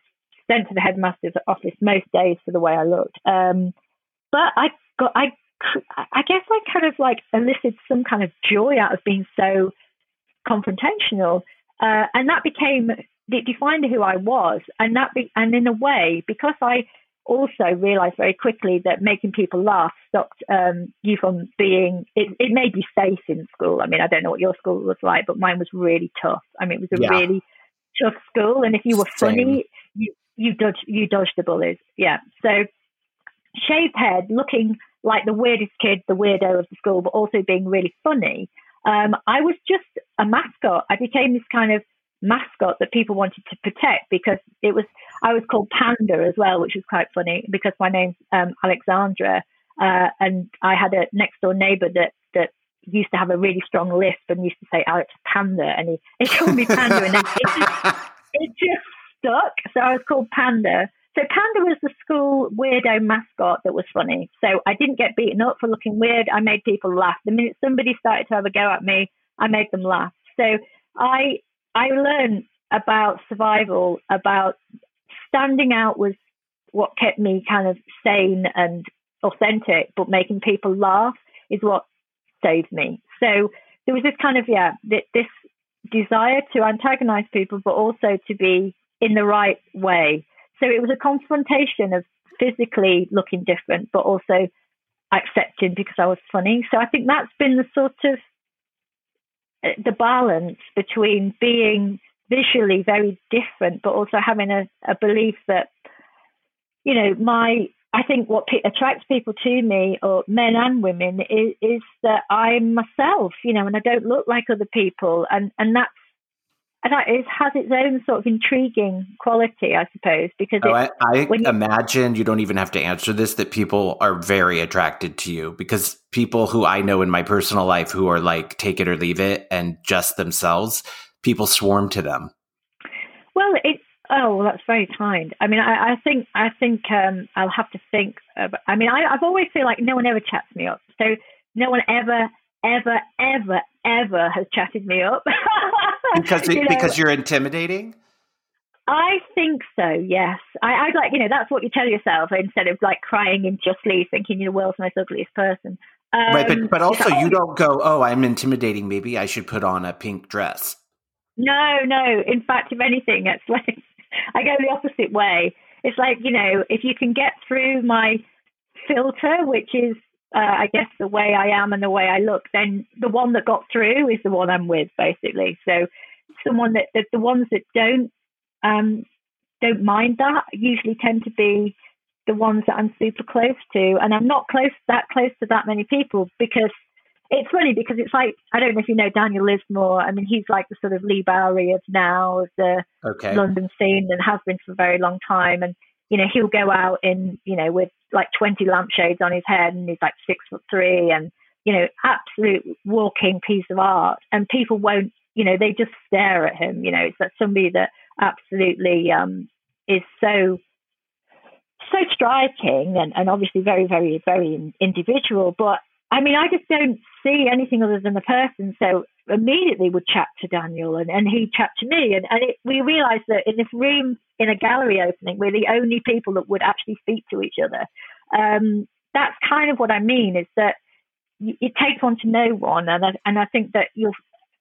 sent to the headmaster's office most days for the way I looked. Um, but I got I I guess I kind of like elicited some kind of joy out of being so confrontational, uh, and that became it defined who I was, and that be, and in a way because I also realized very quickly that making people laugh stopped um, you from being it, it made you safe in school. I mean, I don't know what your school was like, but mine was really tough. I mean, it was a yeah. really tough school, and if you were Same. funny, you you dodged you dodged the bullies. Yeah, so shaved head, looking like the weirdest kid, the weirdo of the school, but also being really funny. Um, I was just a mascot. I became this kind of mascot that people wanted to protect because it was I was called Panda as well, which was quite funny because my name's um, Alexandra, uh, and I had a next door neighbour that used to have a really strong lisp and used to say oh, Alex Panda, and he, he called me Panda, and it, it, just, (laughs) it just stuck. So I was called Panda. So Panda was the school weirdo mascot that was funny. So I didn't get beaten up for looking weird. I made people laugh. The minute somebody started to have a go at me, I made them laugh. So I I learned about survival, about standing out was what kept me kind of sane and authentic, but making people laugh is what saved me. So there was this kind of yeah, this desire to antagonize people, but also to be in the right way. So it was a confrontation of physically looking different, but also accepting because I was funny. So I think that's been the sort of uh, the balance between being visually very different, but also having a, a belief that, you know, my I think what pe- attracts people to me, or men and women, is, is that I'm myself, you know, and I don't look like other people, and and that's and that it has its own sort of intriguing quality, I suppose, because oh, I, I imagine you don't even have to answer this that people are very attracted to you because people who I know in my personal life who are like take it or leave it and just themselves, people swarm to them. Well, it's oh, well, that's very kind. I mean, I, I think I think um, I'll have to think. About, I mean, I, I've always feel like no one ever chats me up, so no one ever, ever, ever, ever has chatted me up. (laughs) because you know, because you're intimidating. I think so. Yes, I, I'd like you know that's what you tell yourself instead of like crying in justly thinking you're the world's most ugliest person. Um, right, but but also you don't go, oh, I'm intimidating. Maybe I should put on a pink dress. No, no. In fact, if anything, it's like I go the opposite way. It's like you know, if you can get through my filter, which is uh, I guess the way I am and the way I look, then the one that got through is the one I'm with, basically. So someone that, that the ones that don't um, don't mind that usually tend to be the ones that I'm super close to, and I'm not close that close to that many people because it's funny because it's like I don't know if you know Daniel Lismore. I mean, he's like the sort of Leigh Bowery of now of the okay. London scene and has been for a very long time, and you know, he'll go out in, you know, with like 20 lampshades on his head and he's like six foot three and, you know, absolute walking piece of art. And people won't, you know, they just stare at him. You know, it's that somebody that absolutely um, is so, so striking and, and obviously very, very, very individual. But I mean, I just don't see anything other than the person. So immediately would chat to Daniel and, and he'd chat to me. And, and it, we realized that in this room, in a gallery opening, we're the only people that would actually speak to each other. Um, that's kind of what I mean is that it takes one to know one. And I, and I think that you'll,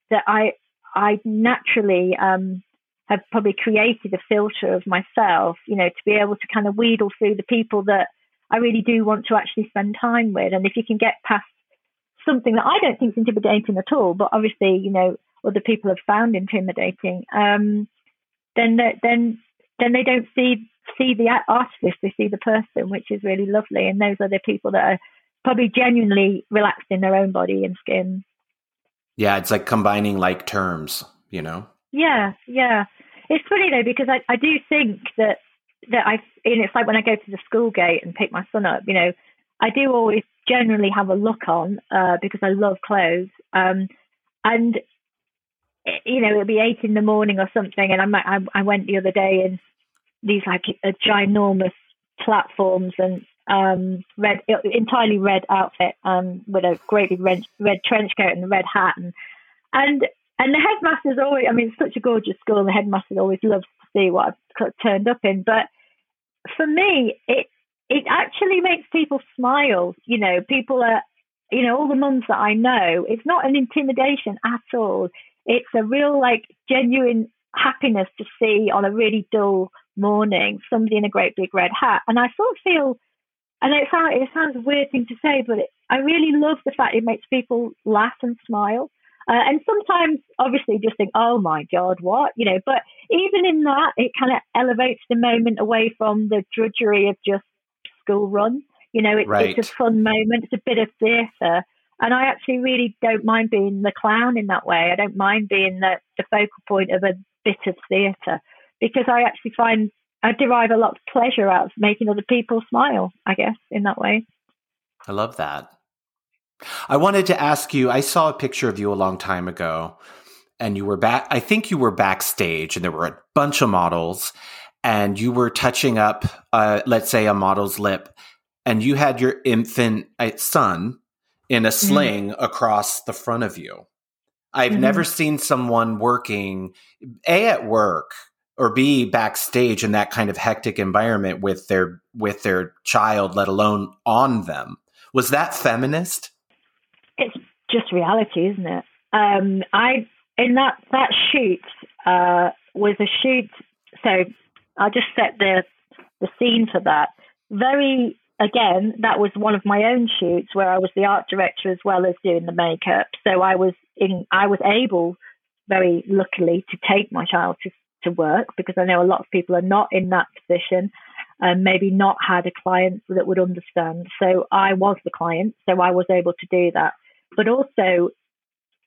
that I, I naturally, um, have probably created a filter of myself, you know, to be able to kind of wheedle through the people that I really do want to actually spend time with. And if you can get past something that I don't think is intimidating at all, but obviously, you know, other people have found intimidating, um, then then then they don't see see the artist, they see the person, which is really lovely. And those are the people that are probably genuinely relaxed in their own body and skin. Yeah, it's like combining like terms, you know. Yeah, yeah. It's funny though because I, I do think that that I and it's like when I go to the school gate and pick my son up, you know, I do always generally have a look on uh, because I love clothes. Um, and you know, it'll be eight in the morning or something, and I I, I went the other day in these like a ginormous platforms and um, red, entirely red outfit um, with a great red, red trench coat and a red hat, and and and the headmaster's always. I mean, it's such a gorgeous school, and the headmaster always loves to see what I've turned up in. But for me, it it actually makes people smile. You know, people are, you know, all the mums that I know, it's not an intimidation at all. It's a real, like, genuine happiness to see on a really dull morning somebody in a great big red hat. And I sort of feel, and it sounds, it sounds a weird thing to say, but it, I really love the fact it makes people laugh and smile. Uh, and sometimes, obviously, just think, oh my God, what? You know, but even in that, it kind of elevates the moment away from the drudgery of just school run. You know, it, right. it's a fun moment, it's a bit of theatre. And I actually really don't mind being the clown in that way. I don't mind being the, the focal point of a bit of theatre because I actually find I derive a lot of pleasure out of making other people smile, I guess, in that way. I love that. I wanted to ask you I saw a picture of you a long time ago, and you were back, I think you were backstage, and there were a bunch of models, and you were touching up, uh, let's say, a model's lip, and you had your infant uh, son in a mm-hmm. sling mm-hmm. across the front of you. I've mm-hmm. never seen someone working, A, at work, or B backstage in that kind of hectic environment with their with their child, let alone on them. Was that feminist? It's just reality, isn't it? Um, I in that that shoot uh, was a shoot. So I'll just set the the scene for that. Very again, that was one of my own shoots where I was the art director as well as doing the makeup. So I was in I was able very luckily to take my child to, to work because I know a lot of people are not in that position and maybe not had a client that would understand. So I was the client, so I was able to do that. But also,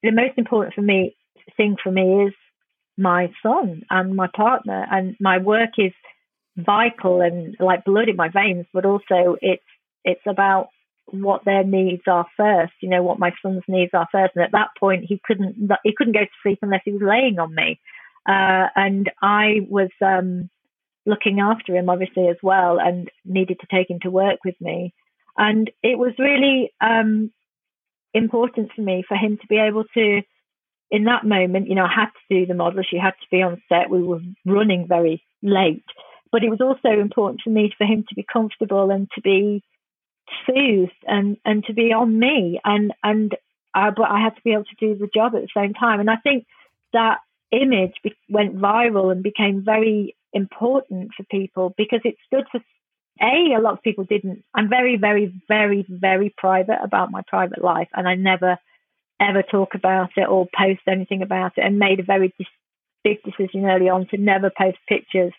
the most important for me thing for me is my son and my partner, and my work is vital and like blood in my veins. But also, it's it's about what their needs are first. You know what my son's needs are first. And at that point, he couldn't he couldn't go to sleep unless he was laying on me, uh, and I was um, looking after him obviously as well, and needed to take him to work with me. And it was really um, important for me for him to be able to, in that moment, you know, I had to do the model. She had to be on set. We were running very late, but it was also important for me for him to be comfortable and to be soothed and and to be on me. And and I, but I had to be able to do the job at the same time. And I think that image be- went viral and became very important for people because it stood for a, a lot of people didn't. I'm very, very, very, very private about my private life, and I never ever talk about it or post anything about it. And made a very dis- big decision early on to never post pictures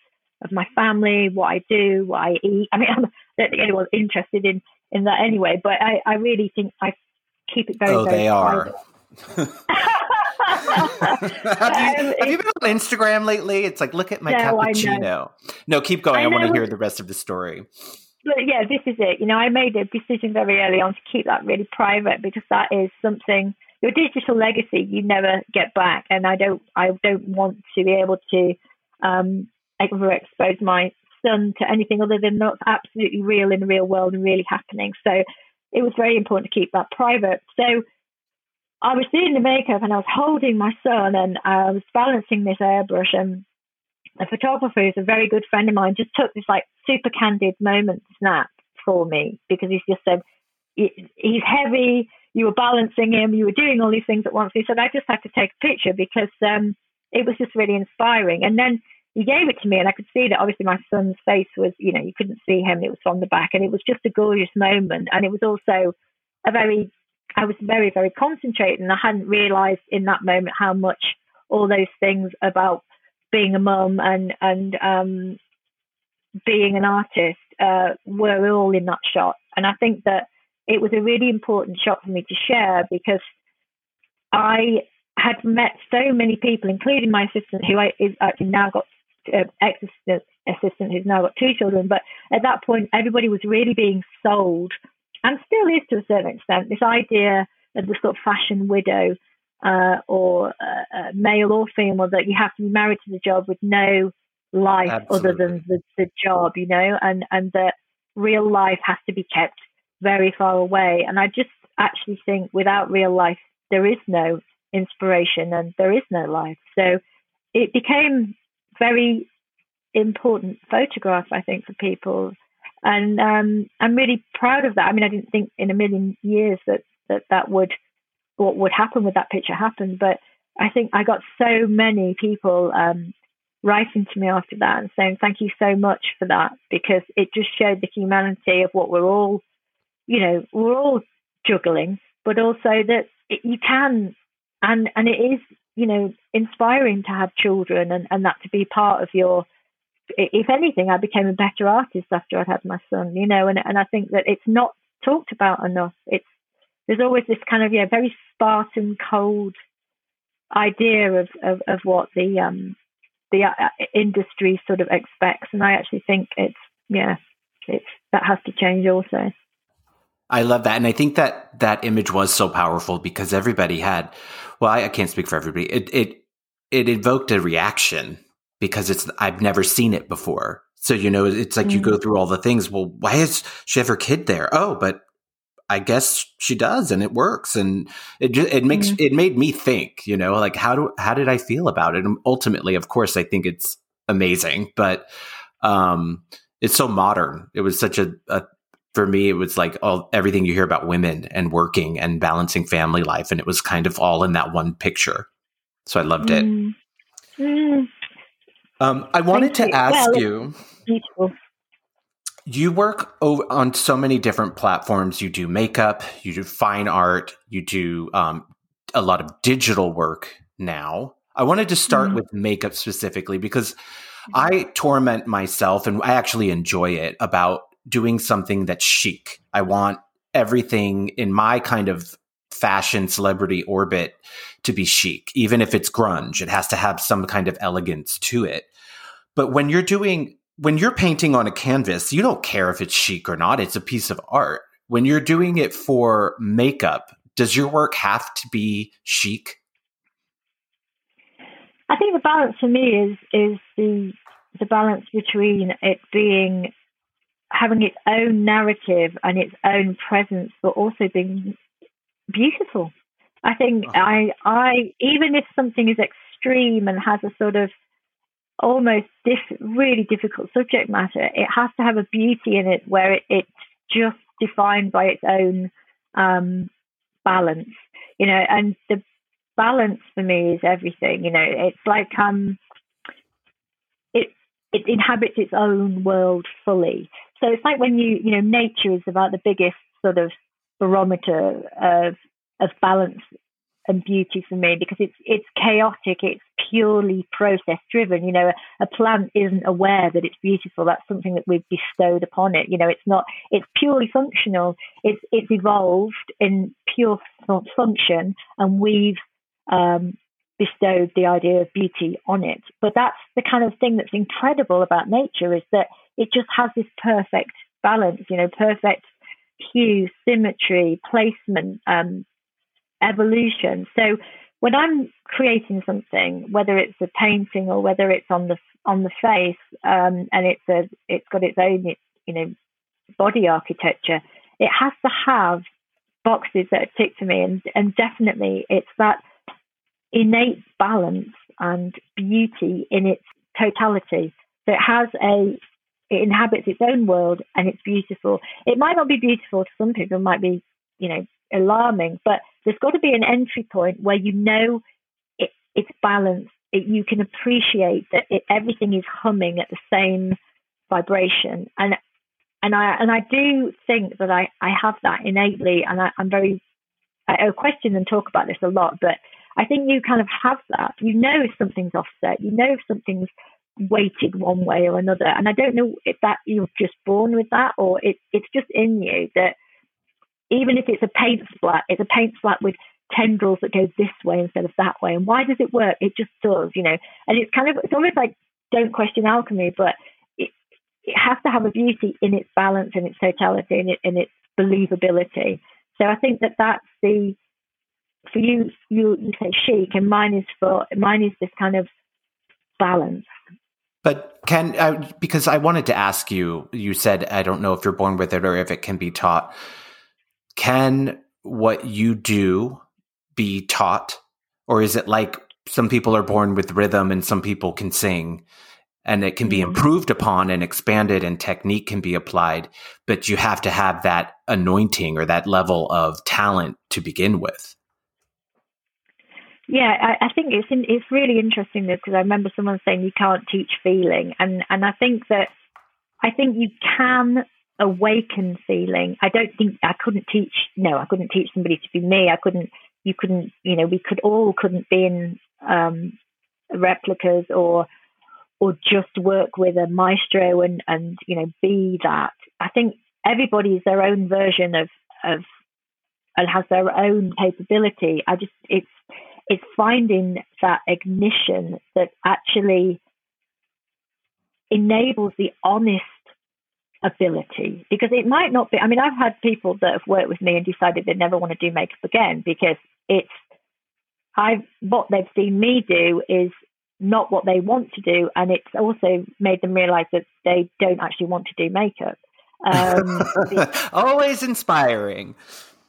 of my family, what I do, what I eat. I mean, (laughs) I don't think anyone's interested in in that anyway. But I, I really think I keep it very. Oh, very they private. are. (laughs) (laughs) have, you, um, have you been on Instagram lately? It's like, look at my no, cappuccino. No, keep going. I, I want to hear the rest of the story. But yeah, this is it. You know, I made a decision very early on to keep that really private because that is something your digital legacy you never get back, and I don't, I don't want to be able to um, ever expose my son to anything other than what's absolutely real in the real world and really happening. So it was very important to keep that private. So I was doing the makeup and I was holding my son and I was balancing this airbrush and the photographer who's a very good friend of mine just took this like super candid moment snap for me because he's just said he's heavy you were balancing him you were doing all these things at once. He said i just had to take a picture because um, it was just really inspiring. And then he gave it to me and i could see that obviously my son's face was you know you couldn't see him it was from the back and it was just a gorgeous moment. And it was also a very I was very, very concentrated, and I hadn't realised in that moment how much all those things about being a mum and and um, being an artist uh, were all in that shot. And I think that it was a really important shot for me to share because I had met so many people, including my assistant, who I, is actually now got uh, ex assistant who's now got two children. But at that point, everybody was really being sold and still is to a certain extent, this idea of the sort of fashion widow uh, or uh, uh, male or female that you have to be married to the job with no life Absolutely. other than the, the job, you know, and, and that real life has to be kept very far away. And I just actually think without real life, there is no inspiration and there is no life. So it became very important photograph, I think, for people and um, I'm really proud of that. I mean, I didn't think in a million years that that that would what would happen with that picture happen, but I think I got so many people um, writing to me after that and saying thank you so much for that because it just showed the humanity of what we're all, you know, we're all juggling, but also that you can, and and it is, you know, inspiring to have children and and that to be part of your. If anything, I became a better artist after I'd had my son, you know, and and I think that it's not talked about enough. It's there's always this kind of yeah very Spartan, cold idea of of, of what the um the uh, industry sort of expects, and I actually think it's yeah, it's that has to change also. I love that, and I think that that image was so powerful because everybody had. Well, I, I can't speak for everybody. It it it evoked a reaction because it's I've never seen it before. So you know, it's like mm. you go through all the things. Well, why is she have her kid there? Oh, but I guess she does, and it works, and it just, it makes mm-hmm. it made me think. You know, like how do how did I feel about it? And ultimately, of course, I think it's amazing, but um, it's so modern. It was such a, a for me, it was like all everything you hear about women and working and balancing family life, and it was kind of all in that one picture. So I loved it. Mm. Mm. Um, I wanted Thank to you. ask well, you. Beautiful you work over on so many different platforms. You do makeup, you do fine art, you do um, a lot of digital work now. I wanted to start mm-hmm. with makeup specifically because I torment myself and I actually enjoy it about doing something that's chic. I want everything in my kind of fashion celebrity orbit to be chic, even if it's grunge. It has to have some kind of elegance to it. But when you're doing when you're painting on a canvas, you don't care if it's chic or not. It's a piece of art. When you're doing it for makeup, does your work have to be chic? I think the balance for me is is the the balance between it being having its own narrative and its own presence, but also being beautiful. I think uh-huh. I I even if something is extreme and has a sort of almost diff- really difficult subject matter, it has to have a beauty in it where it, it's just defined by its own um, balance, you know, and the balance for me is everything, you know, it's like um, it it inhabits its own world fully. So it's like when you, you know, nature is about the biggest sort of barometer of of balance and beauty for me because it's it's chaotic. It's purely process driven. You know, a, a, plant isn't aware that it's beautiful. That's something that we've bestowed upon it. You know, it's not. It's purely functional. It's it's evolved in pure function, and we've um, bestowed the idea of beauty on it. But that's the kind of thing that's incredible about nature is that it just has this perfect balance. You know, perfect hue, symmetry, placement, um, evolution. So when I'm creating something, whether it's a painting or whether it's on the on the face, um, and it's a it's got its own you know body architecture, it has to have boxes that are ticked to me, and and definitely it's that innate balance and beauty in its totality. So it has a it inhabits its own world and it's beautiful. It might not be beautiful to some people, it might be, you know, alarming, but there's got to be an entry point where you know it, it's balanced. It, you can appreciate that it, everything is humming at the same vibration, and and I and I do think that I, I have that innately, and I, I'm very I, I question and talk about this a lot, but I think you kind of have that. You know if something's offset. You know if something's weighted one way or another. And I don't know if that you're just born with that or it, it's just in you that even if it's a paint splat, it's a paint splat with tendrils that go this way instead of that way. And why does it work? It just does, you know. And it's kind of it's almost like don't question alchemy, but it it has to have a beauty in its balance and its totality and, it, and its believability. So I think that that's the for you you you say chic and mine is for mine is this kind of balance. But can I, because I wanted to ask you, you said I don't know if you're born with it or if it can be taught can what you do be taught or is it like some people are born with rhythm and some people can sing and it can be mm-hmm. improved upon and expanded and technique can be applied but you have to have that anointing or that level of talent to begin with yeah i, I think it's in, it's really interesting because i remember someone saying you can't teach feeling and and i think that i think you can awaken feeling i don't think i couldn't teach no i couldn't teach somebody to be me i couldn't you couldn't you know we could all couldn't be in um replicas or or just work with a maestro and and you know be that. I think everybody everybody's their own version of of and has their own capability. I just it's it's finding that ignition that actually enables the honest ability because it might not be I mean I've had people that have worked with me and decided they never want to do makeup again because it's i've what they've seen me do is not what they want to do, and it's also made them realize that they don't actually want to do makeup. (laughs) Um, Always inspiring.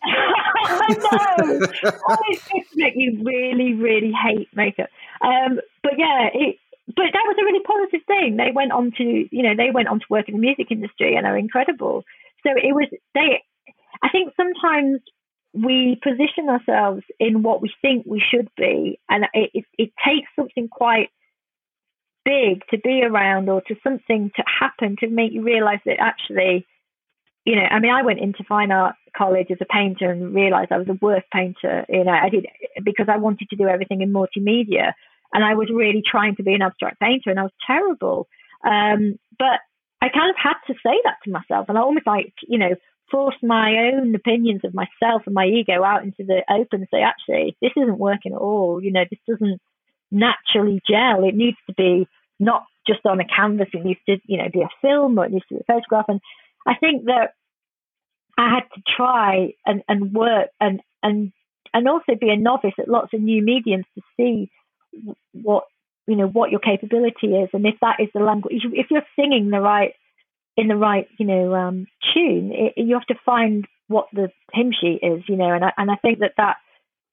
(laughs) I know. (laughs) Always to make you really, really hate makeup. Um, but yeah, it, but that was a really positive thing. They went on to, you know, they went on to work in the music industry and are incredible. So it was they. I think sometimes we position ourselves in what we think we should be, and it, it, it, takes something quite big to be around or to something to happen to make you realize that actually, you know, I mean, I went into fine art college as a painter and realized I was the worst painter. You know, I did because I wanted to do everything in multimedia, and I was really trying to be an abstract painter, and I was terrible. Um, but I kind of had to say that to myself, and I almost like, you know, forced my own opinions of myself and my ego out into the open and say, actually, this isn't working at all. You know, this doesn't naturally gel. It needs to be not just on a canvas. It needs to, you know, be a film or it needs to be a photograph. And I think that I had to try and, and work and, and, and also be a novice at lots of new mediums to see what, you know, what your capability is. And if that is the language, if you're singing the right in the right, you know, um, tune, it, you have to find what the hymn sheet is, you know, and I, and I think that that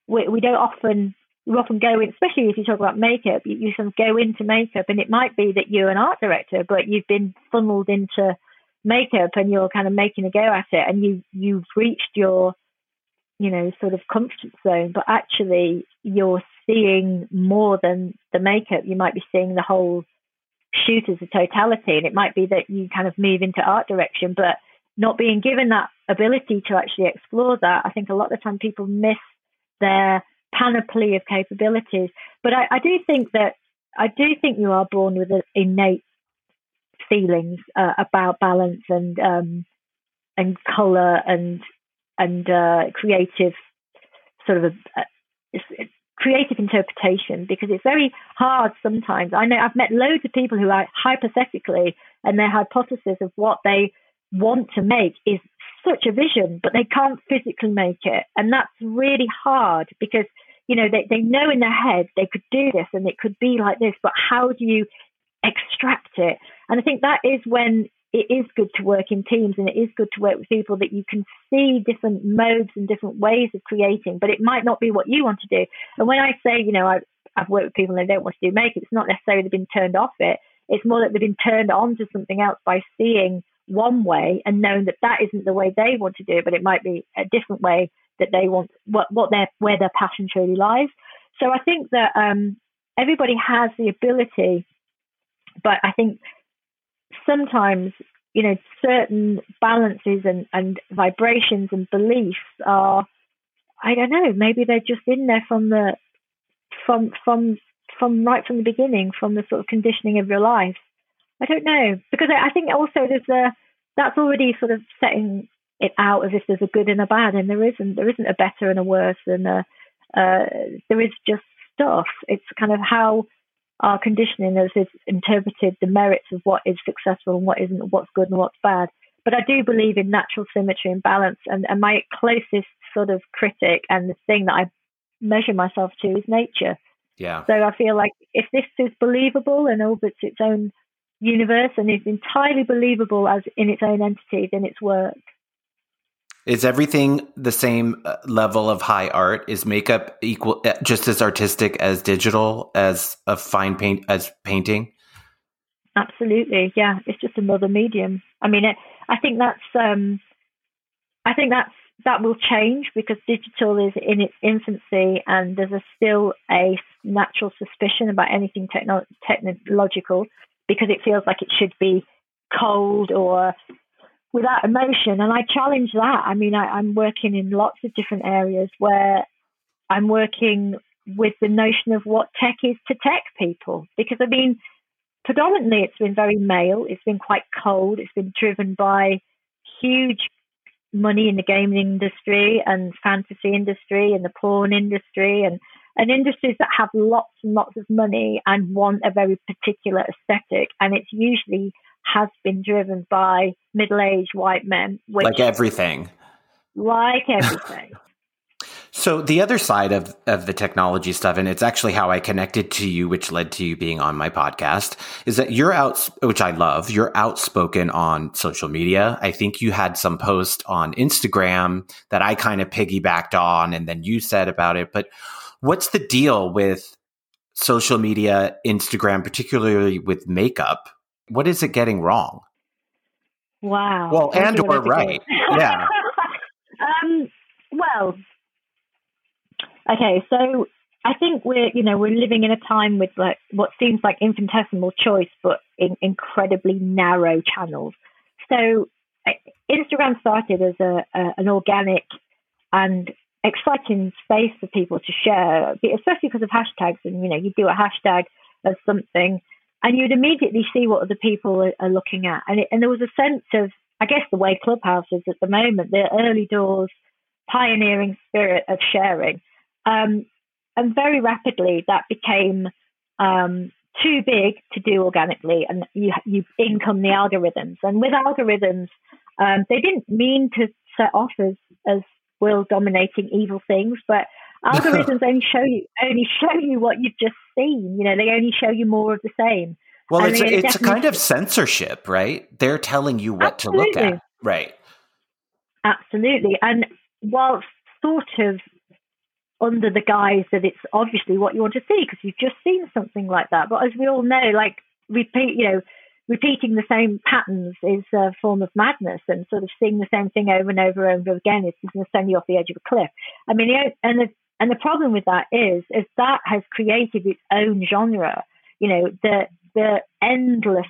we, we don't often you often go in, especially if you talk about makeup, you, you sort of go into makeup, and it might be that you're an art director, but you've been funneled into makeup, and you're kind of making a go at it, and you you've reached your, you know, sort of comfort zone, but actually you're seeing more than the makeup. You might be seeing the whole shoot as a totality. And it might be that you kind of move into art direction, but not being given that ability to actually explore that, I think a lot of the time people miss their panoply of capabilities. But I, I do think that I do think you are born with an innate feelings uh, about balance and um, and color and and uh, creative sort of a, a, creative interpretation because it's very hard sometimes. I know I've met loads of people who are hypothetically and their hypothesis of what they want to make is such a vision, but they can't physically make it. And that's really hard because, you know, they, they know in their head they could do this and it could be like this, but how do you extract it? And I think that is when it is good to work in teams and it is good to work with people that you can see different modes and different ways of creating, but it might not be what you want to do. And when I say, you know, I've, I've worked with people and they don't want to do makeup, it's not necessarily they've been turned off it. It's more that they've been turned on to something else by seeing one way and knowing that that isn't the way they want to do it, but it might be a different way that they want, what, what their, where their passion truly lies. So I think that um, everybody has the ability, but I think sometimes you know certain balances and, and vibrations and beliefs are I don't know maybe they're just in there from the from from from right from the beginning from the sort of conditioning of your life. I don't know because I, I think also there's a that's already sort of setting it out as if there's a good and a bad and there isn't. There isn't a better and a worse and a, uh, there is just stuff. It's kind of how our conditioning has interpreted the merits of what is successful and what isn't, what's good and what's bad. But I do believe in natural symmetry and balance. And, and my closest sort of critic and the thing that I measure myself to is nature. Yeah. So I feel like if this is believable and orbits its own universe and is entirely believable as in its own entity, then it's work. Is everything the same uh, level of high art? Is makeup equal, uh, just as artistic as digital as a fine paint as painting? Absolutely, yeah. It's just another medium. I mean, it, I think that's um, I think that's that will change because digital is in its infancy and there's a, still a natural suspicion about anything techno- technological because it feels like it should be cold or without emotion. And I challenge that. I mean, I, I'm working in lots of different areas where I'm working with the notion of what tech is to tech people. Because, I mean, predominantly it's been very male, it's been quite cold, it's been driven by huge money in the gaming industry and fantasy industry and the porn industry and and industries that have lots and lots of money and want a very particular aesthetic and it's usually has been driven by middle-aged white men which, like everything like everything (laughs) So the other side of, of the technology stuff, and it's actually how I connected to you, which led to you being on my podcast, is that you're out, which I love, you're outspoken on social media. I think you had some post on Instagram that I kind of piggybacked on and then you said about it. But what's the deal with social media, Instagram, particularly with makeup? What is it getting wrong? Wow. Well, and or right. yeah. (laughs) um, well, Okay, so I think we're you know we're living in a time with like what seems like infinitesimal choice, but in incredibly narrow channels. So Instagram started as a, a an organic and exciting space for people to share, especially because of hashtags. And you know, you do a hashtag of something, and you'd immediately see what other people are, are looking at, and it, and there was a sense of, I guess, the way Clubhouse is at the moment, the early doors pioneering spirit of sharing. Um, and very rapidly, that became um, too big to do organically, and you you income the algorithms. And with algorithms, um, they didn't mean to set off as as world dominating evil things, but algorithms (laughs) only show you only show you what you've just seen. You know, they only show you more of the same. Well, and it's a, it's a kind of censorship, right? They're telling you what Absolutely. to look at, right? Absolutely, and whilst sort of under the guise that it's obviously what you want to see because you've just seen something like that. But as we all know, like repeat, you know, repeating the same patterns is a form of madness, and sort of seeing the same thing over and over and over again is going to send you off the edge of a cliff. I mean, and the and the problem with that is, is that has created its own genre. You know, the the endless,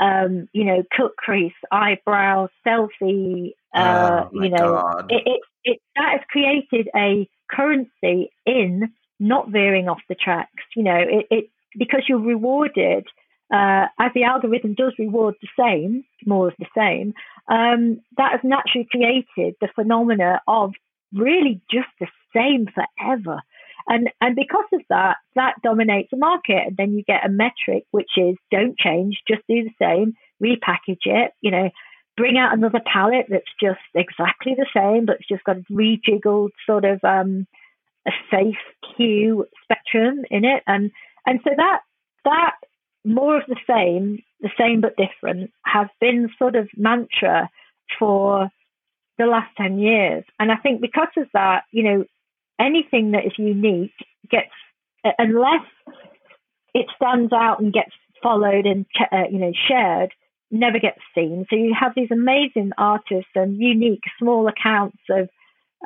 um, you know, cut crease, eyebrow, selfie. Uh, oh, you know, it, it, it that has created a currency in not veering off the tracks. You know, it, it because you're rewarded uh, as the algorithm does reward the same, more of the same. Um, that has naturally created the phenomena of really just the same forever. And and because of that, that dominates the market. And then you get a metric which is don't change, just do the same, repackage it, you know, bring out another palette that's just exactly the same, but it's just got a rejiggled sort of um, a safe hue spectrum in it, and and so that that more of the same, the same but different, has been sort of mantra for the last ten years, and I think because of that, you know, anything that is unique gets unless it stands out and gets followed and uh, you know shared never gets seen. So you have these amazing artists and unique small accounts of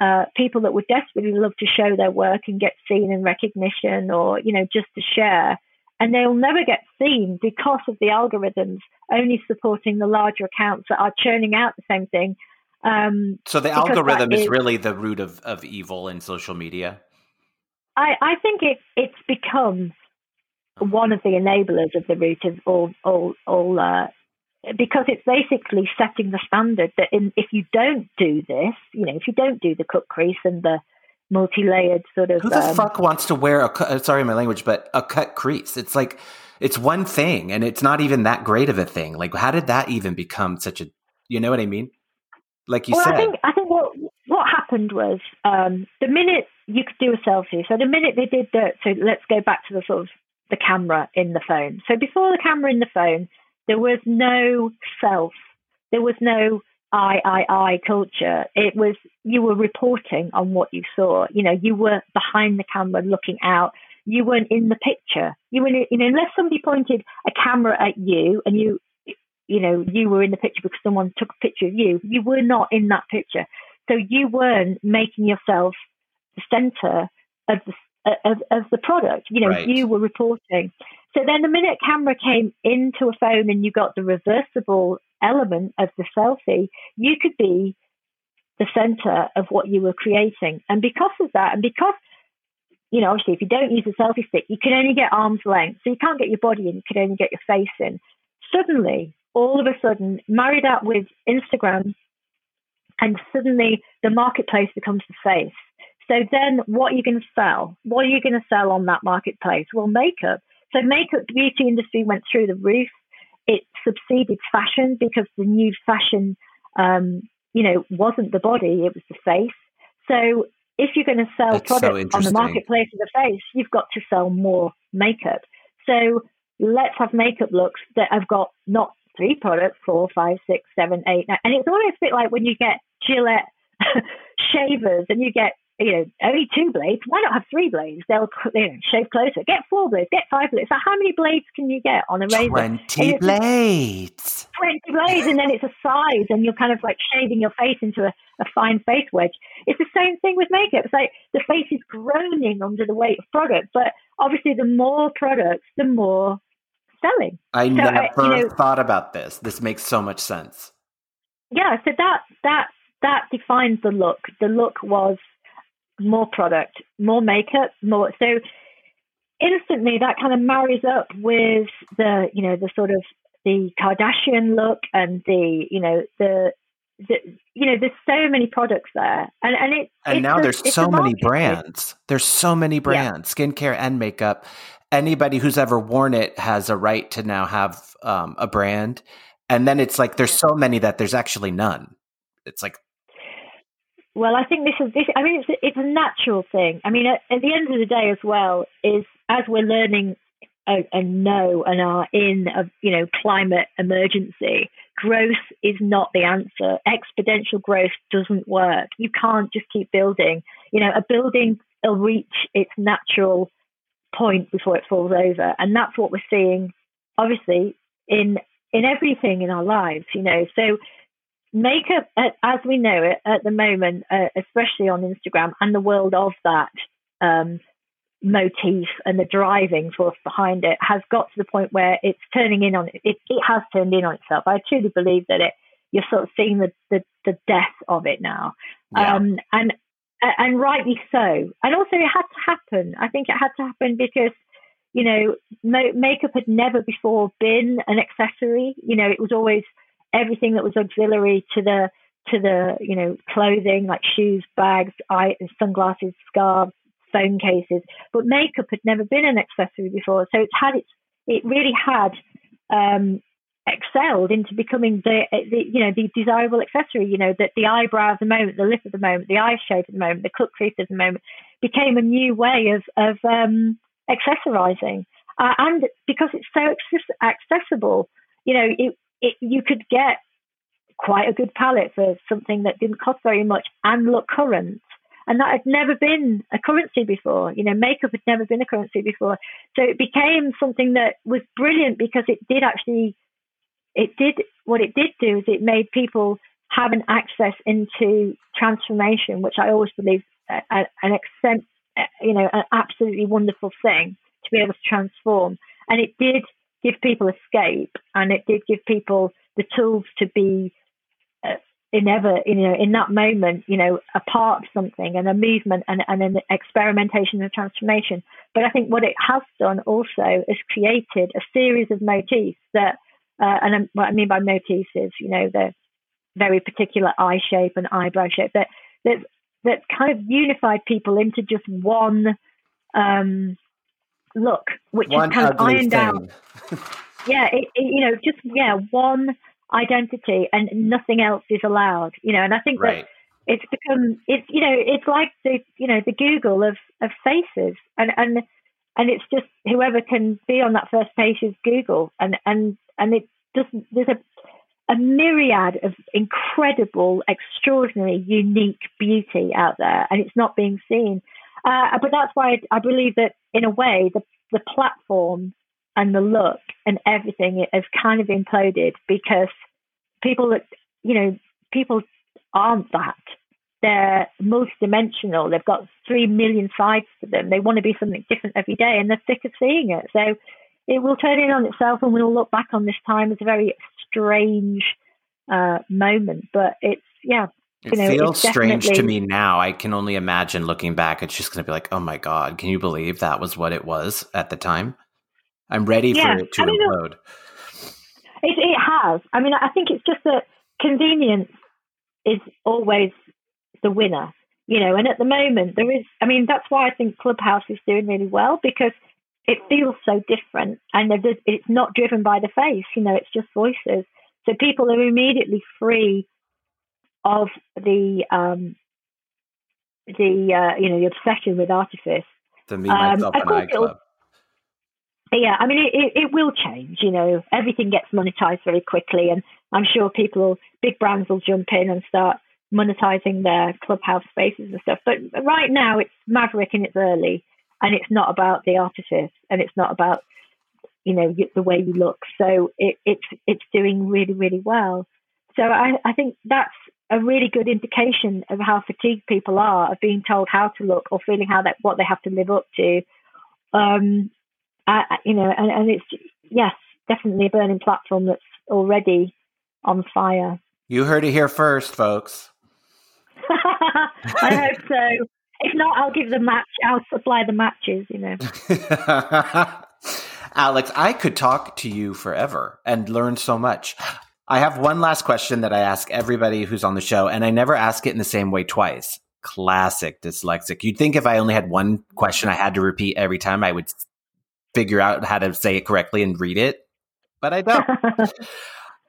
uh, people that would desperately love to show their work and get seen and recognition or, you know, just to share. And they'll never get seen because of the algorithms only supporting the larger accounts that are churning out the same thing. Um, so the algorithm is, is, really the root of, of evil in social media? I, I think it, it's become one of the enablers of the root of all all all uh, because it's basically setting the standard that in, if you don't do this, you know, if you don't do the cut crease and the multi-layered sort of who the um, fuck wants to wear a uh, sorry my language but a cut crease? It's like it's one thing and it's not even that great of a thing. Like how did that even become such a you know what i mean like you well, said i think i think what what happened was um, the minute you could do a selfie so the minute they did the so let's go back to the sort of the camera in the phone so before the camera in the phone there was no self. There was no I, I, I culture. It was you were reporting on what you saw. You know, you were behind the camera looking out. you weren't in the picture. You were, you know, unless somebody pointed a camera at you and you, you know, you were in the picture because someone took a picture of you. You were not in that picture, so you weren't making yourself the center of the of, of the product. You know, right. you were reporting. So then the minute camera came into a phone and you got the reversible element of the selfie, you could be the center of what you were creating. And because of that, and because, you know, obviously if you don't use a selfie stick, you can only get arm's length. So you can't get your body in, you can only get your face in. Suddenly, all of a sudden, married up with Instagram, and suddenly the marketplace becomes the face. So then what are you going to sell? What are you going to sell on that marketplace? Well, makeup. So makeup beauty industry went through the roof. It succeeded fashion because the new fashion, um, you know, wasn't the body, it was the face. So if you're going to sell That's products so on the marketplace of the face, you've got to sell more makeup. So let's have makeup looks that have got not three products, four, five, six, seven, eight, nine. And it's almost a bit like when you get Gillette (laughs) shavers and you get you know, only two blades. Why not have three blades? They'll you know, shave closer. Get four blades. Get five blades. So how many blades can you get on a razor? Twenty blades. Twenty blades, and then it's a size, and you're kind of like shaving your face into a, a fine face wedge. It's the same thing with makeup. It's like the face is groaning under the weight of product, but obviously, the more products, the more selling. I so, never uh, you know, thought about this. This makes so much sense. Yeah, so that that that defines the look. The look was more product, more makeup, more. So instantly that kind of marries up with the, you know, the sort of the Kardashian look and the, you know, the, the you know, there's so many products there, and and it and now a, there's so many brands. There's so many brands, yeah. skincare and makeup. Anybody who's ever worn it has a right to now have um, a brand, and then it's like there's so many that there's actually none. It's like well, I think this is this. I mean, it's it's a natural thing. I mean, at, at the end of the day, as well, is as we're learning and know and are in a you know climate emergency, growth is not the answer. Exponential growth doesn't work. You can't just keep building. You know, a building will reach its natural point before it falls over, and that's what we're seeing, obviously, in in everything in our lives. You know, so makeup, as we know it at the moment, uh, especially on Instagram and the world of that um, motif and the driving force behind it, has got to the point where it's turning in on it. It, it has turned in on itself. I truly believe that it. You're sort of seeing the the, the death of it now, yeah. um, and and rightly so. And also, it had to happen. I think it had to happen because you know, makeup had never before been an accessory. You know, it was always everything that was auxiliary to the to the you know clothing like shoes, bags, eye, sunglasses, scarves, phone cases. But makeup had never been an accessory before, so it's had its it really had um, excelled into becoming the, the, you know the desirable accessory. You know that the eyebrow of the moment, the lip of the moment, the eye shape of the moment, the cut crease of the moment became a new way of of um, accessorizing, uh, and because it's so accessible, you know it it, you could get quite a good palette for something that didn't cost very much and look current. And that had never been a currency before. You know, makeup had never been a currency before. So it became something that was brilliant because it did actually, it did, what it did do is it made people have an access into transformation, which I always believe uh, uh, an extent, uh, you know, an absolutely wonderful thing to be able to transform. And it did give people escape, and it did give people the tools to be uh, in ever, you know, in that moment, you know, a part of something and a movement and, and an experimentation and transformation. But I think what it has done also is created a series of motifs that, uh, and what I mean by motifs is, you know, the very particular eye shape and eyebrow shape that that that kind of unified people into just one um, look, which one is kind of ironed thing. out. (laughs) yeah, it, it, you know, just yeah, one identity and nothing else is allowed. You know, and I think right. that it's become it's you know it's like the you know the Google of of faces and and and it's just whoever can be on that first page is Google and and and it doesn't there's a a myriad of incredible, extraordinary, unique beauty out there, and it's not being seen. Uh, but that's why I believe that in a way the the platform and the look and everything has kind of imploded because people that you know people aren't that. They're multidimensional. They've got three million sides to them. They want to be something different every day, and they're sick of seeing it. So it will turn in on itself, and we'll look back on this time as a very strange uh, moment. But it's yeah, it know, feels strange to me now. I can only imagine looking back. It's just going to be like, oh my god, can you believe that was what it was at the time? I'm ready yeah. for it to I mean, implode. It, it has. I mean, I think it's just that convenience is always the winner, you know. And at the moment, there is. I mean, that's why I think Clubhouse is doing really well because it feels so different, and it's not driven by the face. You know, it's just voices. So people are immediately free of the um, the uh, you know the obsession with artifice. The me myself um, and I club. Yeah, I mean it, it, it, will change. You know, everything gets monetized very quickly, and I'm sure people, big brands, will jump in and start monetizing their clubhouse spaces and stuff. But right now, it's Maverick and it's early, and it's not about the artifice, and it's not about you know the way you look. So it, it's it's doing really really well. So I, I think that's a really good indication of how fatigued people are of being told how to look or feeling how that what they have to live up to. Um, I, you know, and, and it's yes, definitely a burning platform that's already on fire. You heard it here first, folks. I hope so. If not, I'll give the match. I'll supply the matches. You know. (laughs) Alex, I could talk to you forever and learn so much. I have one last question that I ask everybody who's on the show, and I never ask it in the same way twice. Classic dyslexic. You'd think if I only had one question I had to repeat every time, I would figure out how to say it correctly and read it, but I don't. (laughs)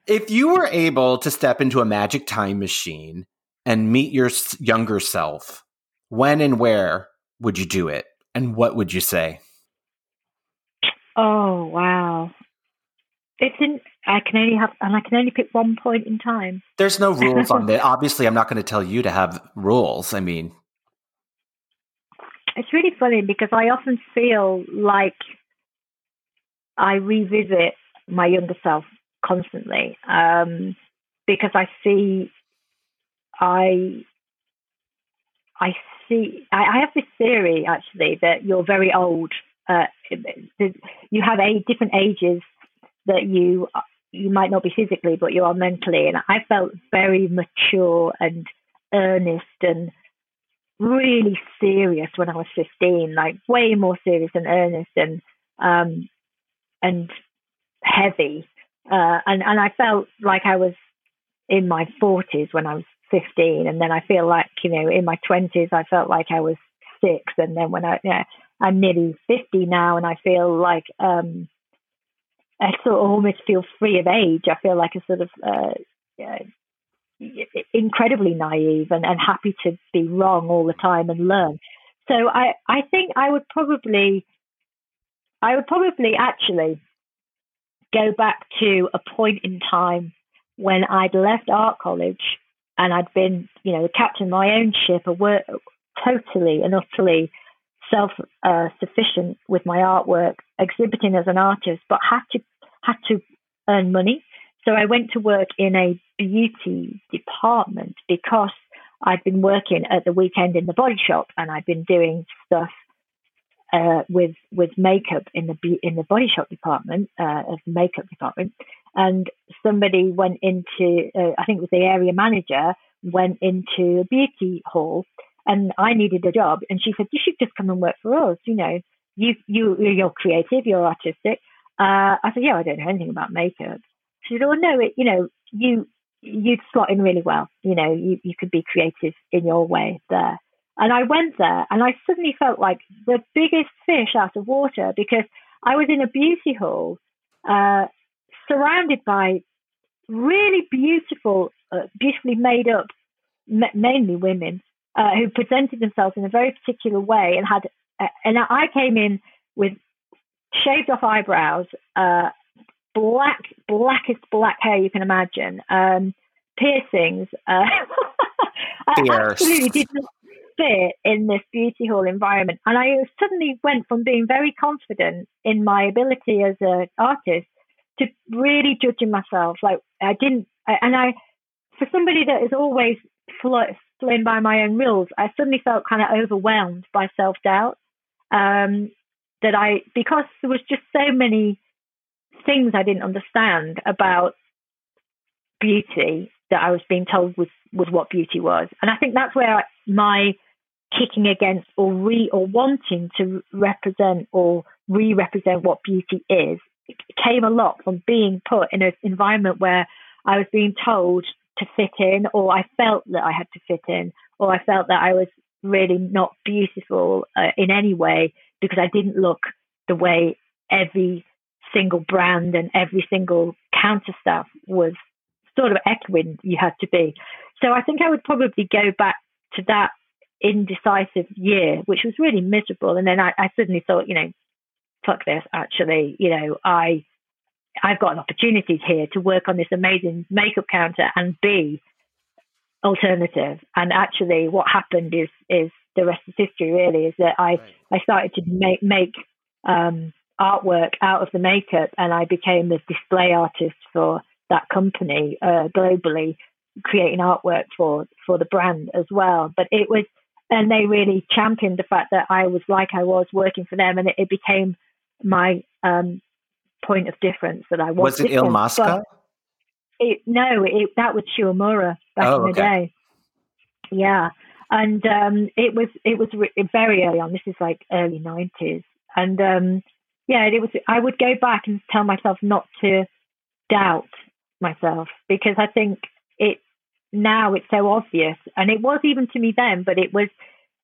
if you were able to step into a magic time machine and meet your younger self, when and where would you do it? And what would you say? Oh, wow. It's in. I can only have, and I can only pick one point in time. There's no rules on (laughs) it. Obviously, I'm not going to tell you to have rules. I mean, it's really funny because I often feel like I revisit my younger self constantly um, because I see, I, I see. I, I have this theory actually that you're very old. Uh, you have a different ages that you you might not be physically, but you are mentally. And I felt very mature and earnest and really serious when I was 15, like way more serious and earnest and um, and heavy. Uh, and and I felt like I was in my 40s when I was 15, and then I feel like you know in my 20s I felt like I was six, and then when I you know, I'm nearly 50 now, and I feel like um, I sort of almost feel free of age. I feel like a sort of uh, uh, incredibly naive and, and happy to be wrong all the time and learn. So I, I think I would probably, I would probably actually go back to a point in time when I'd left art college and I'd been, you know, the captain of my own ship, a work, totally and utterly self uh, sufficient with my artwork, exhibiting as an artist, but had to had to earn money. So I went to work in a beauty department because I'd been working at the weekend in the body shop and I'd been doing stuff uh, with with makeup in the in the body shop department uh, of the makeup department. And somebody went into uh, I think it was the area manager went into a beauty hall and I needed a job. And she said, "You should just come and work for us. You know, you you you're creative, you're artistic." Uh, I said, "Yeah, I don't know anything about makeup." She said, "Well, no, it, you know, you you'd slot in really well. You know, you you could be creative in your way there." And I went there, and I suddenly felt like the biggest fish out of water because I was in a beauty hall, uh, surrounded by really beautiful, uh, beautifully made up, mainly women uh, who presented themselves in a very particular way and had, uh, and I came in with shaved off eyebrows, uh, black, blackest black hair you can imagine, um, piercings. Uh, (laughs) I absolutely did not. fit in this beauty hall environment, and I suddenly went from being very confident in my ability as an artist to really judging myself. Like I didn't, and I, for somebody that is always flown by my own rules, I suddenly felt kind of overwhelmed by self doubt. Um, that I, because there was just so many things I didn't understand about beauty that I was being told was was what beauty was, and I think that's where I, my kicking against or re or wanting to represent or re-represent what beauty is came a lot from being put in an environment where I was being told to fit in, or I felt that I had to fit in, or I felt that I was really not beautiful uh, in any way because I didn't look the way every single brand and every single counter staff was sort of echoing you had to be. So I think I would probably go back to that indecisive year, which was really miserable. And then I, I suddenly thought, you know, fuck this, actually, you know, I I've got an opportunity here to work on this amazing makeup counter and be alternative. And actually what happened is is the rest is history really, is that I, right. I started to make make um, artwork out of the makeup and I became the display artist for that company uh, globally, creating artwork for for the brand as well. But it was, and they really championed the fact that I was like I was working for them, and it, it became my um, point of difference that I was. Was it Illamasqua? It, no, it, that was Shu Uemura back oh, in the okay. day. Yeah, and um, it was it was re- very early on. This is like early nineties, and um, yeah, it was. I would go back and tell myself not to doubt myself because I think it now it's so obvious, and it was even to me then, but it was.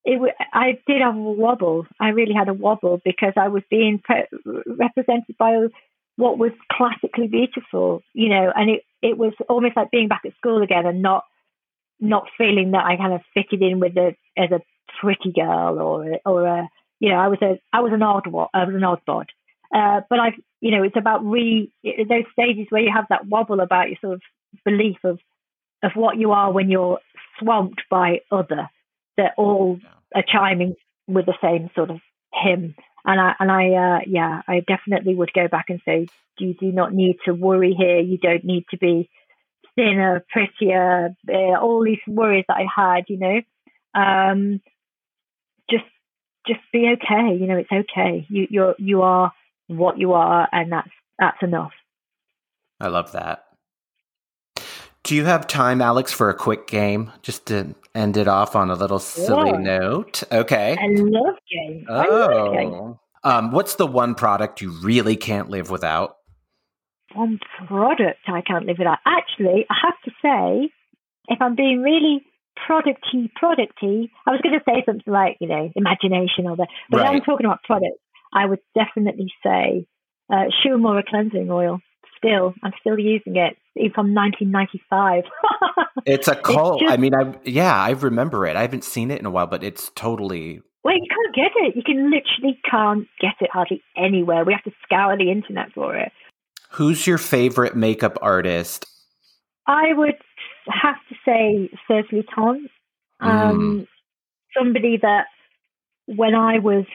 It I did have a wobble. I really had a wobble because I was being pre- represented by what was classically beautiful, you know, and it it was almost like being back at school again and not not feeling that I kind of fitted in with a as a pretty girl or or a you know I was a I was an odd I was an odd bod. Uh, but I've, you know, it's about re those stages where you have that wobble about your sort of belief of of what you are when you're swamped by other that all are chiming with the same sort of hymn. And I and I uh, yeah, I definitely would go back and say you do not need to worry here. You don't need to be thinner, prettier. Uh, all these worries that I had, you know. Um, just just be okay. You know, it's okay. You you're you are what you are, and that's that's enough. I love that. Do you have time, Alex, for a quick game just to end it off on a little silly note? Okay. I love games. Oh. Love Um, what's the one product you really can't live without? One product I can't live without. Actually, I have to say, if I'm being really producty, producty, I was going to say something like, you know, imagination or that, but right. I'm talking about products. I would definitely say uh, Shu Uemura cleansing oil. Still, I'm still using it from 1995. (laughs) it's a cult. It's just, I mean, I yeah, I remember it. I haven't seen it in a while, but it's totally. Well, you can't get it. You can literally can't get it hardly anywhere. We have to scour the internet for it. Who's your favorite makeup artist? I would have to say Serge Lutens. Um, mm. Somebody that when I was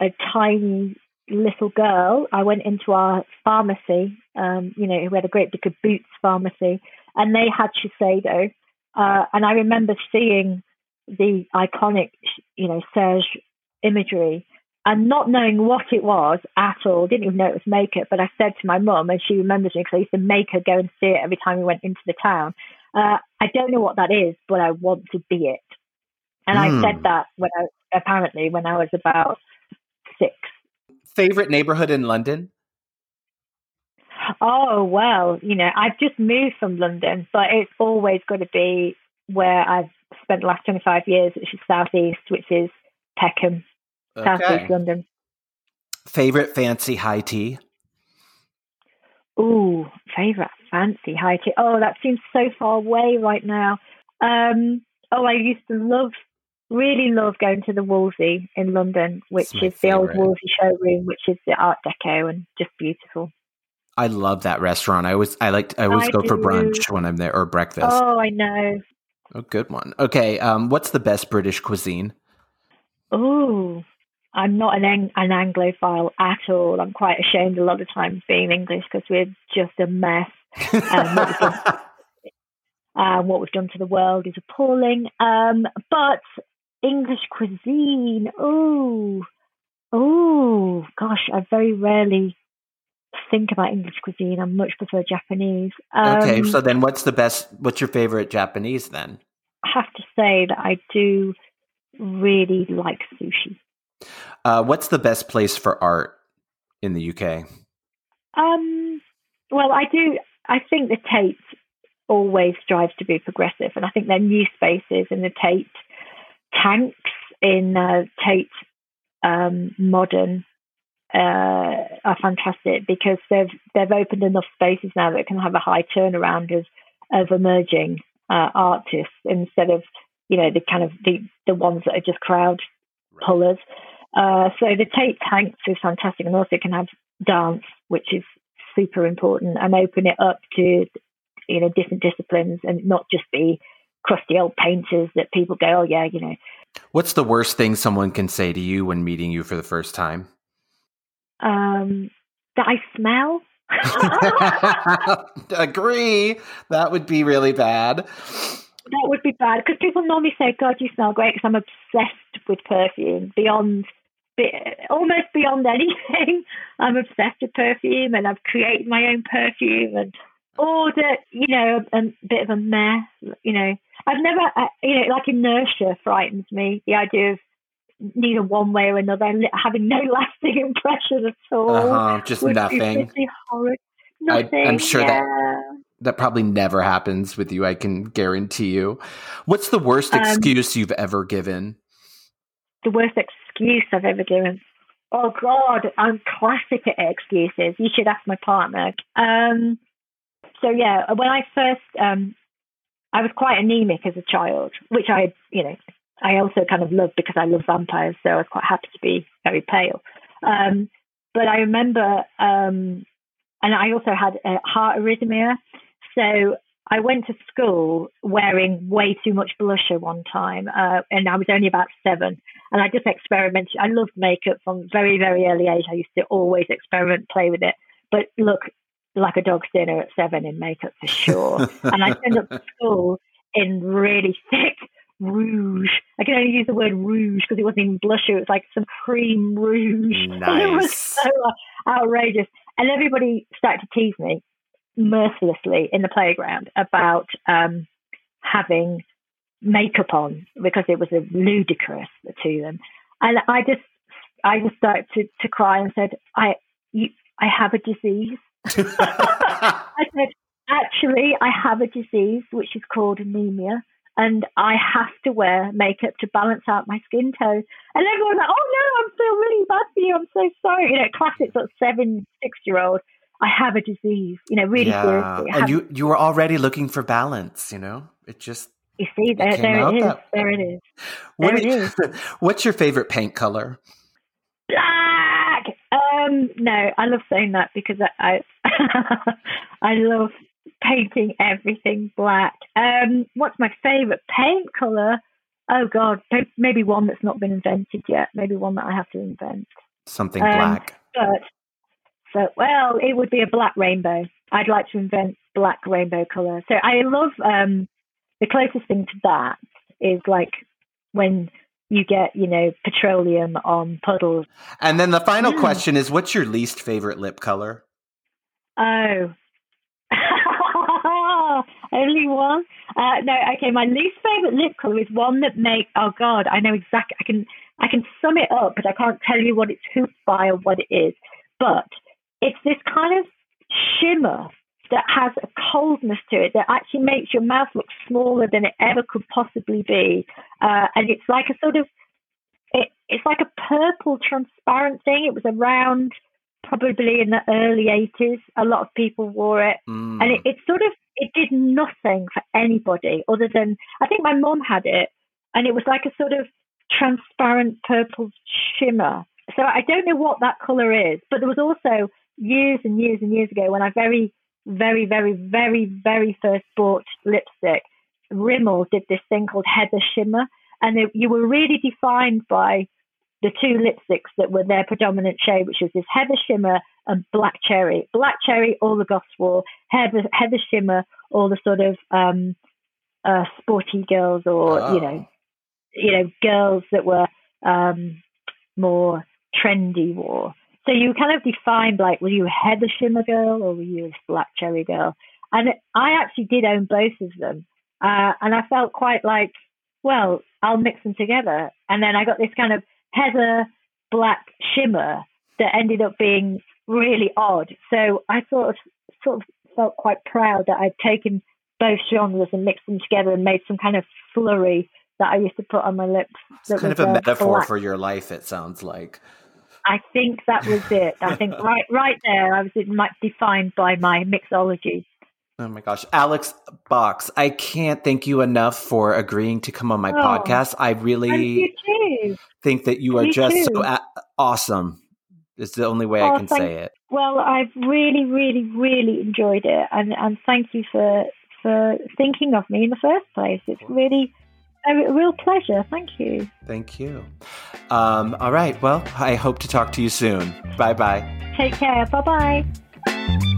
a tiny little girl, I went into our pharmacy, um, you know, we had a great big Boots pharmacy, and they had Shiseido. Uh, and I remember seeing the iconic, you know, Serge imagery and not knowing what it was at all, didn't even know it was makeup. But I said to my mum, and she remembers me because I used to make her go and see it every time we went into the town. Uh, I don't know what that is, but I want to be it. And mm. I said hmm. that when I, apparently when I was about six. Favorite neighborhood in London? Oh, well, you know, I've just moved from London, but it's always got to be where I've spent the last 25 years, which is Southeast, which is Peckham, okay. Southeast London. Favorite fancy high tea? Ooh, favorite fancy high tea. Oh, that seems so far away right now. Um, oh, I used to love really love going to the Wolseley in London, which is the old Wolseley showroom, which is the Art Deco and just beautiful. I love that restaurant. I always I like I always I go do. for brunch when I'm there or breakfast. Oh, I know. A good one. Okay, um, what's the best British cuisine? Oh, I'm not an, an Anglophile at all. I'm quite ashamed a lot of times being English because we're just a mess. Um, what, we've done, (laughs) um, what, we've done, to the world is appalling. Um, but English cuisine, oh, oh, gosh, I very rarely think about English cuisine. I much prefer Japanese. okay, um, so then what's the best, what's your favorite Japanese then? I have to say that I do really like sushi. Uh, what's the best place for art in the UK? Um, well, I do. I think the Tate always strives to be progressive, and I think their new spaces in the Tate tanks in uh, Tate um, Modern uh, are fantastic because they've they've opened enough spaces now that can have a high turnaround of of emerging uh, artists instead of you know the kind of the the ones that are just crowd pullers. Uh, so the Tate Tanks is fantastic, and also can have dance, which is super important, and open it up to you know different disciplines, and not just be crusty old painters that people go, oh yeah, you know. What's the worst thing someone can say to you when meeting you for the first time? Um, that I smell. (laughs) Agree. That would be really bad. That would be bad because people normally say, "God, you smell great." Because I'm obsessed with perfume beyond, almost beyond anything. (laughs) I'm obsessed with perfume, and I've created my own perfume, and or that you know a, a bit of a mess. You know, I've never, uh, you know, like inertia frightens me. The idea of neither one way or another, having no (laughs) lasting impression at all. Uh-huh, just nothing. Horrid. Nothing. I, am sure yeah. that that probably never happens with you. I can guarantee you. What's the worst um, excuse you've ever given? The worst excuse I've ever given. Oh God, I'm classic at excuses. You should ask my partner. Um, so yeah, when I first, um, I was quite anemic as a child, which I, you know, I also kind of loved because I love vampires, so I was quite happy to be very pale. Um, but I remember, um, and I also had a heart arrhythmia, so I went to school wearing way too much blusher one time, uh, and I was only about seven. And I just experimented. I loved makeup from very, very early age. I used to always experiment, play with it. But look, like a dog's dinner at seven in makeup for sure. (laughs) and I turned up to school in really thick rouge. I can only use the word rouge because it wasn't even blusher. It was like some cream rouge. Nice. (laughs) it was so outrageous. And everybody started to tease me mercilessly in the playground about um, having makeup on because it was ludicrous to them. And I just, I just started to, to cry and said, I, you, I have a disease. I said, actually, I have a disease which is called anemia and I have to wear makeup to balance out my skin tone. And everyone's like, oh no, I'm feel really bad for you. I'm so sorry. You know, classic sort of seven, six year old. I have a disease, you know, really yeah. seriously. Oh, and you, you were already looking for balance, you know? It just. You see, there, it there it is. That... There it is. There what, it is. (laughs) What's your favorite paint color? Um, no, I love saying that because I, I, (laughs) I love painting everything black. Um, what's my favourite paint colour? Oh God, maybe one that's not been invented yet. Maybe one that I have to invent. Something um, black. But so, well, it would be a black rainbow. I'd like to invent black rainbow colour. So I love um, the closest thing to that is like when you get, you know, petroleum on puddles. And then the final mm. question is, what's your least favorite lip color? Oh, (laughs) only one. Uh, no, okay. My least favorite lip color is one that make. Oh God, I know exactly. I can I can sum it up, but I can't tell you what it's hooped by or what it is. But it's this kind of shimmer that has a coldness to it that actually makes your mouth look smaller than it ever could possibly be, uh, and it's like a sort of it, it's like a purple transparent thing. It was around probably in the early 80s. A lot of people wore it. Mm. And it, it, sort of, it did nothing for anybody other than, I think my mom had it and it was like a sort of transparent purple shimmer. So I don't know what that color is, but there was also years and years and years ago when I very, very, very, very, very first bought lipstick. Rimmel did this thing called Heather Shimmer, and it, you were really defined by the two lipsticks that were their predominant shade, which was this Heather Shimmer and Black Cherry. Black Cherry, all the goths wore. Heather, Heather Shimmer, all the sort of um, uh, sporty girls, or oh. you know, you know, girls that were um, more trendy wore. So you kind of defined like, were you a Heather Shimmer girl or were you a Black Cherry girl? And I actually did own both of them, uh, and I felt quite like, well, I'll mix them together. And then I got this kind of heather black shimmer that ended up being really odd. So I sort of sort of felt quite proud that I'd taken both genres and mixed them together and made some kind of flurry that I used to put on my lips. It's kind of a metaphor black. for your life. It sounds like. I think that was it. I think (laughs) right, right there, I was defined by my mixology. Oh my gosh. Alex Box, I can't thank you enough for agreeing to come on my oh, podcast. I really think that you are Me just too. so a- awesome. It's the only way oh, I can thank, say it. Well, I've really, really, really enjoyed it. And, and thank you for, for thinking of me in the first place. It's really a real pleasure. Thank you. Thank you. Um, all right. Well, I hope to talk to you soon. Bye bye. Take care. Bye bye.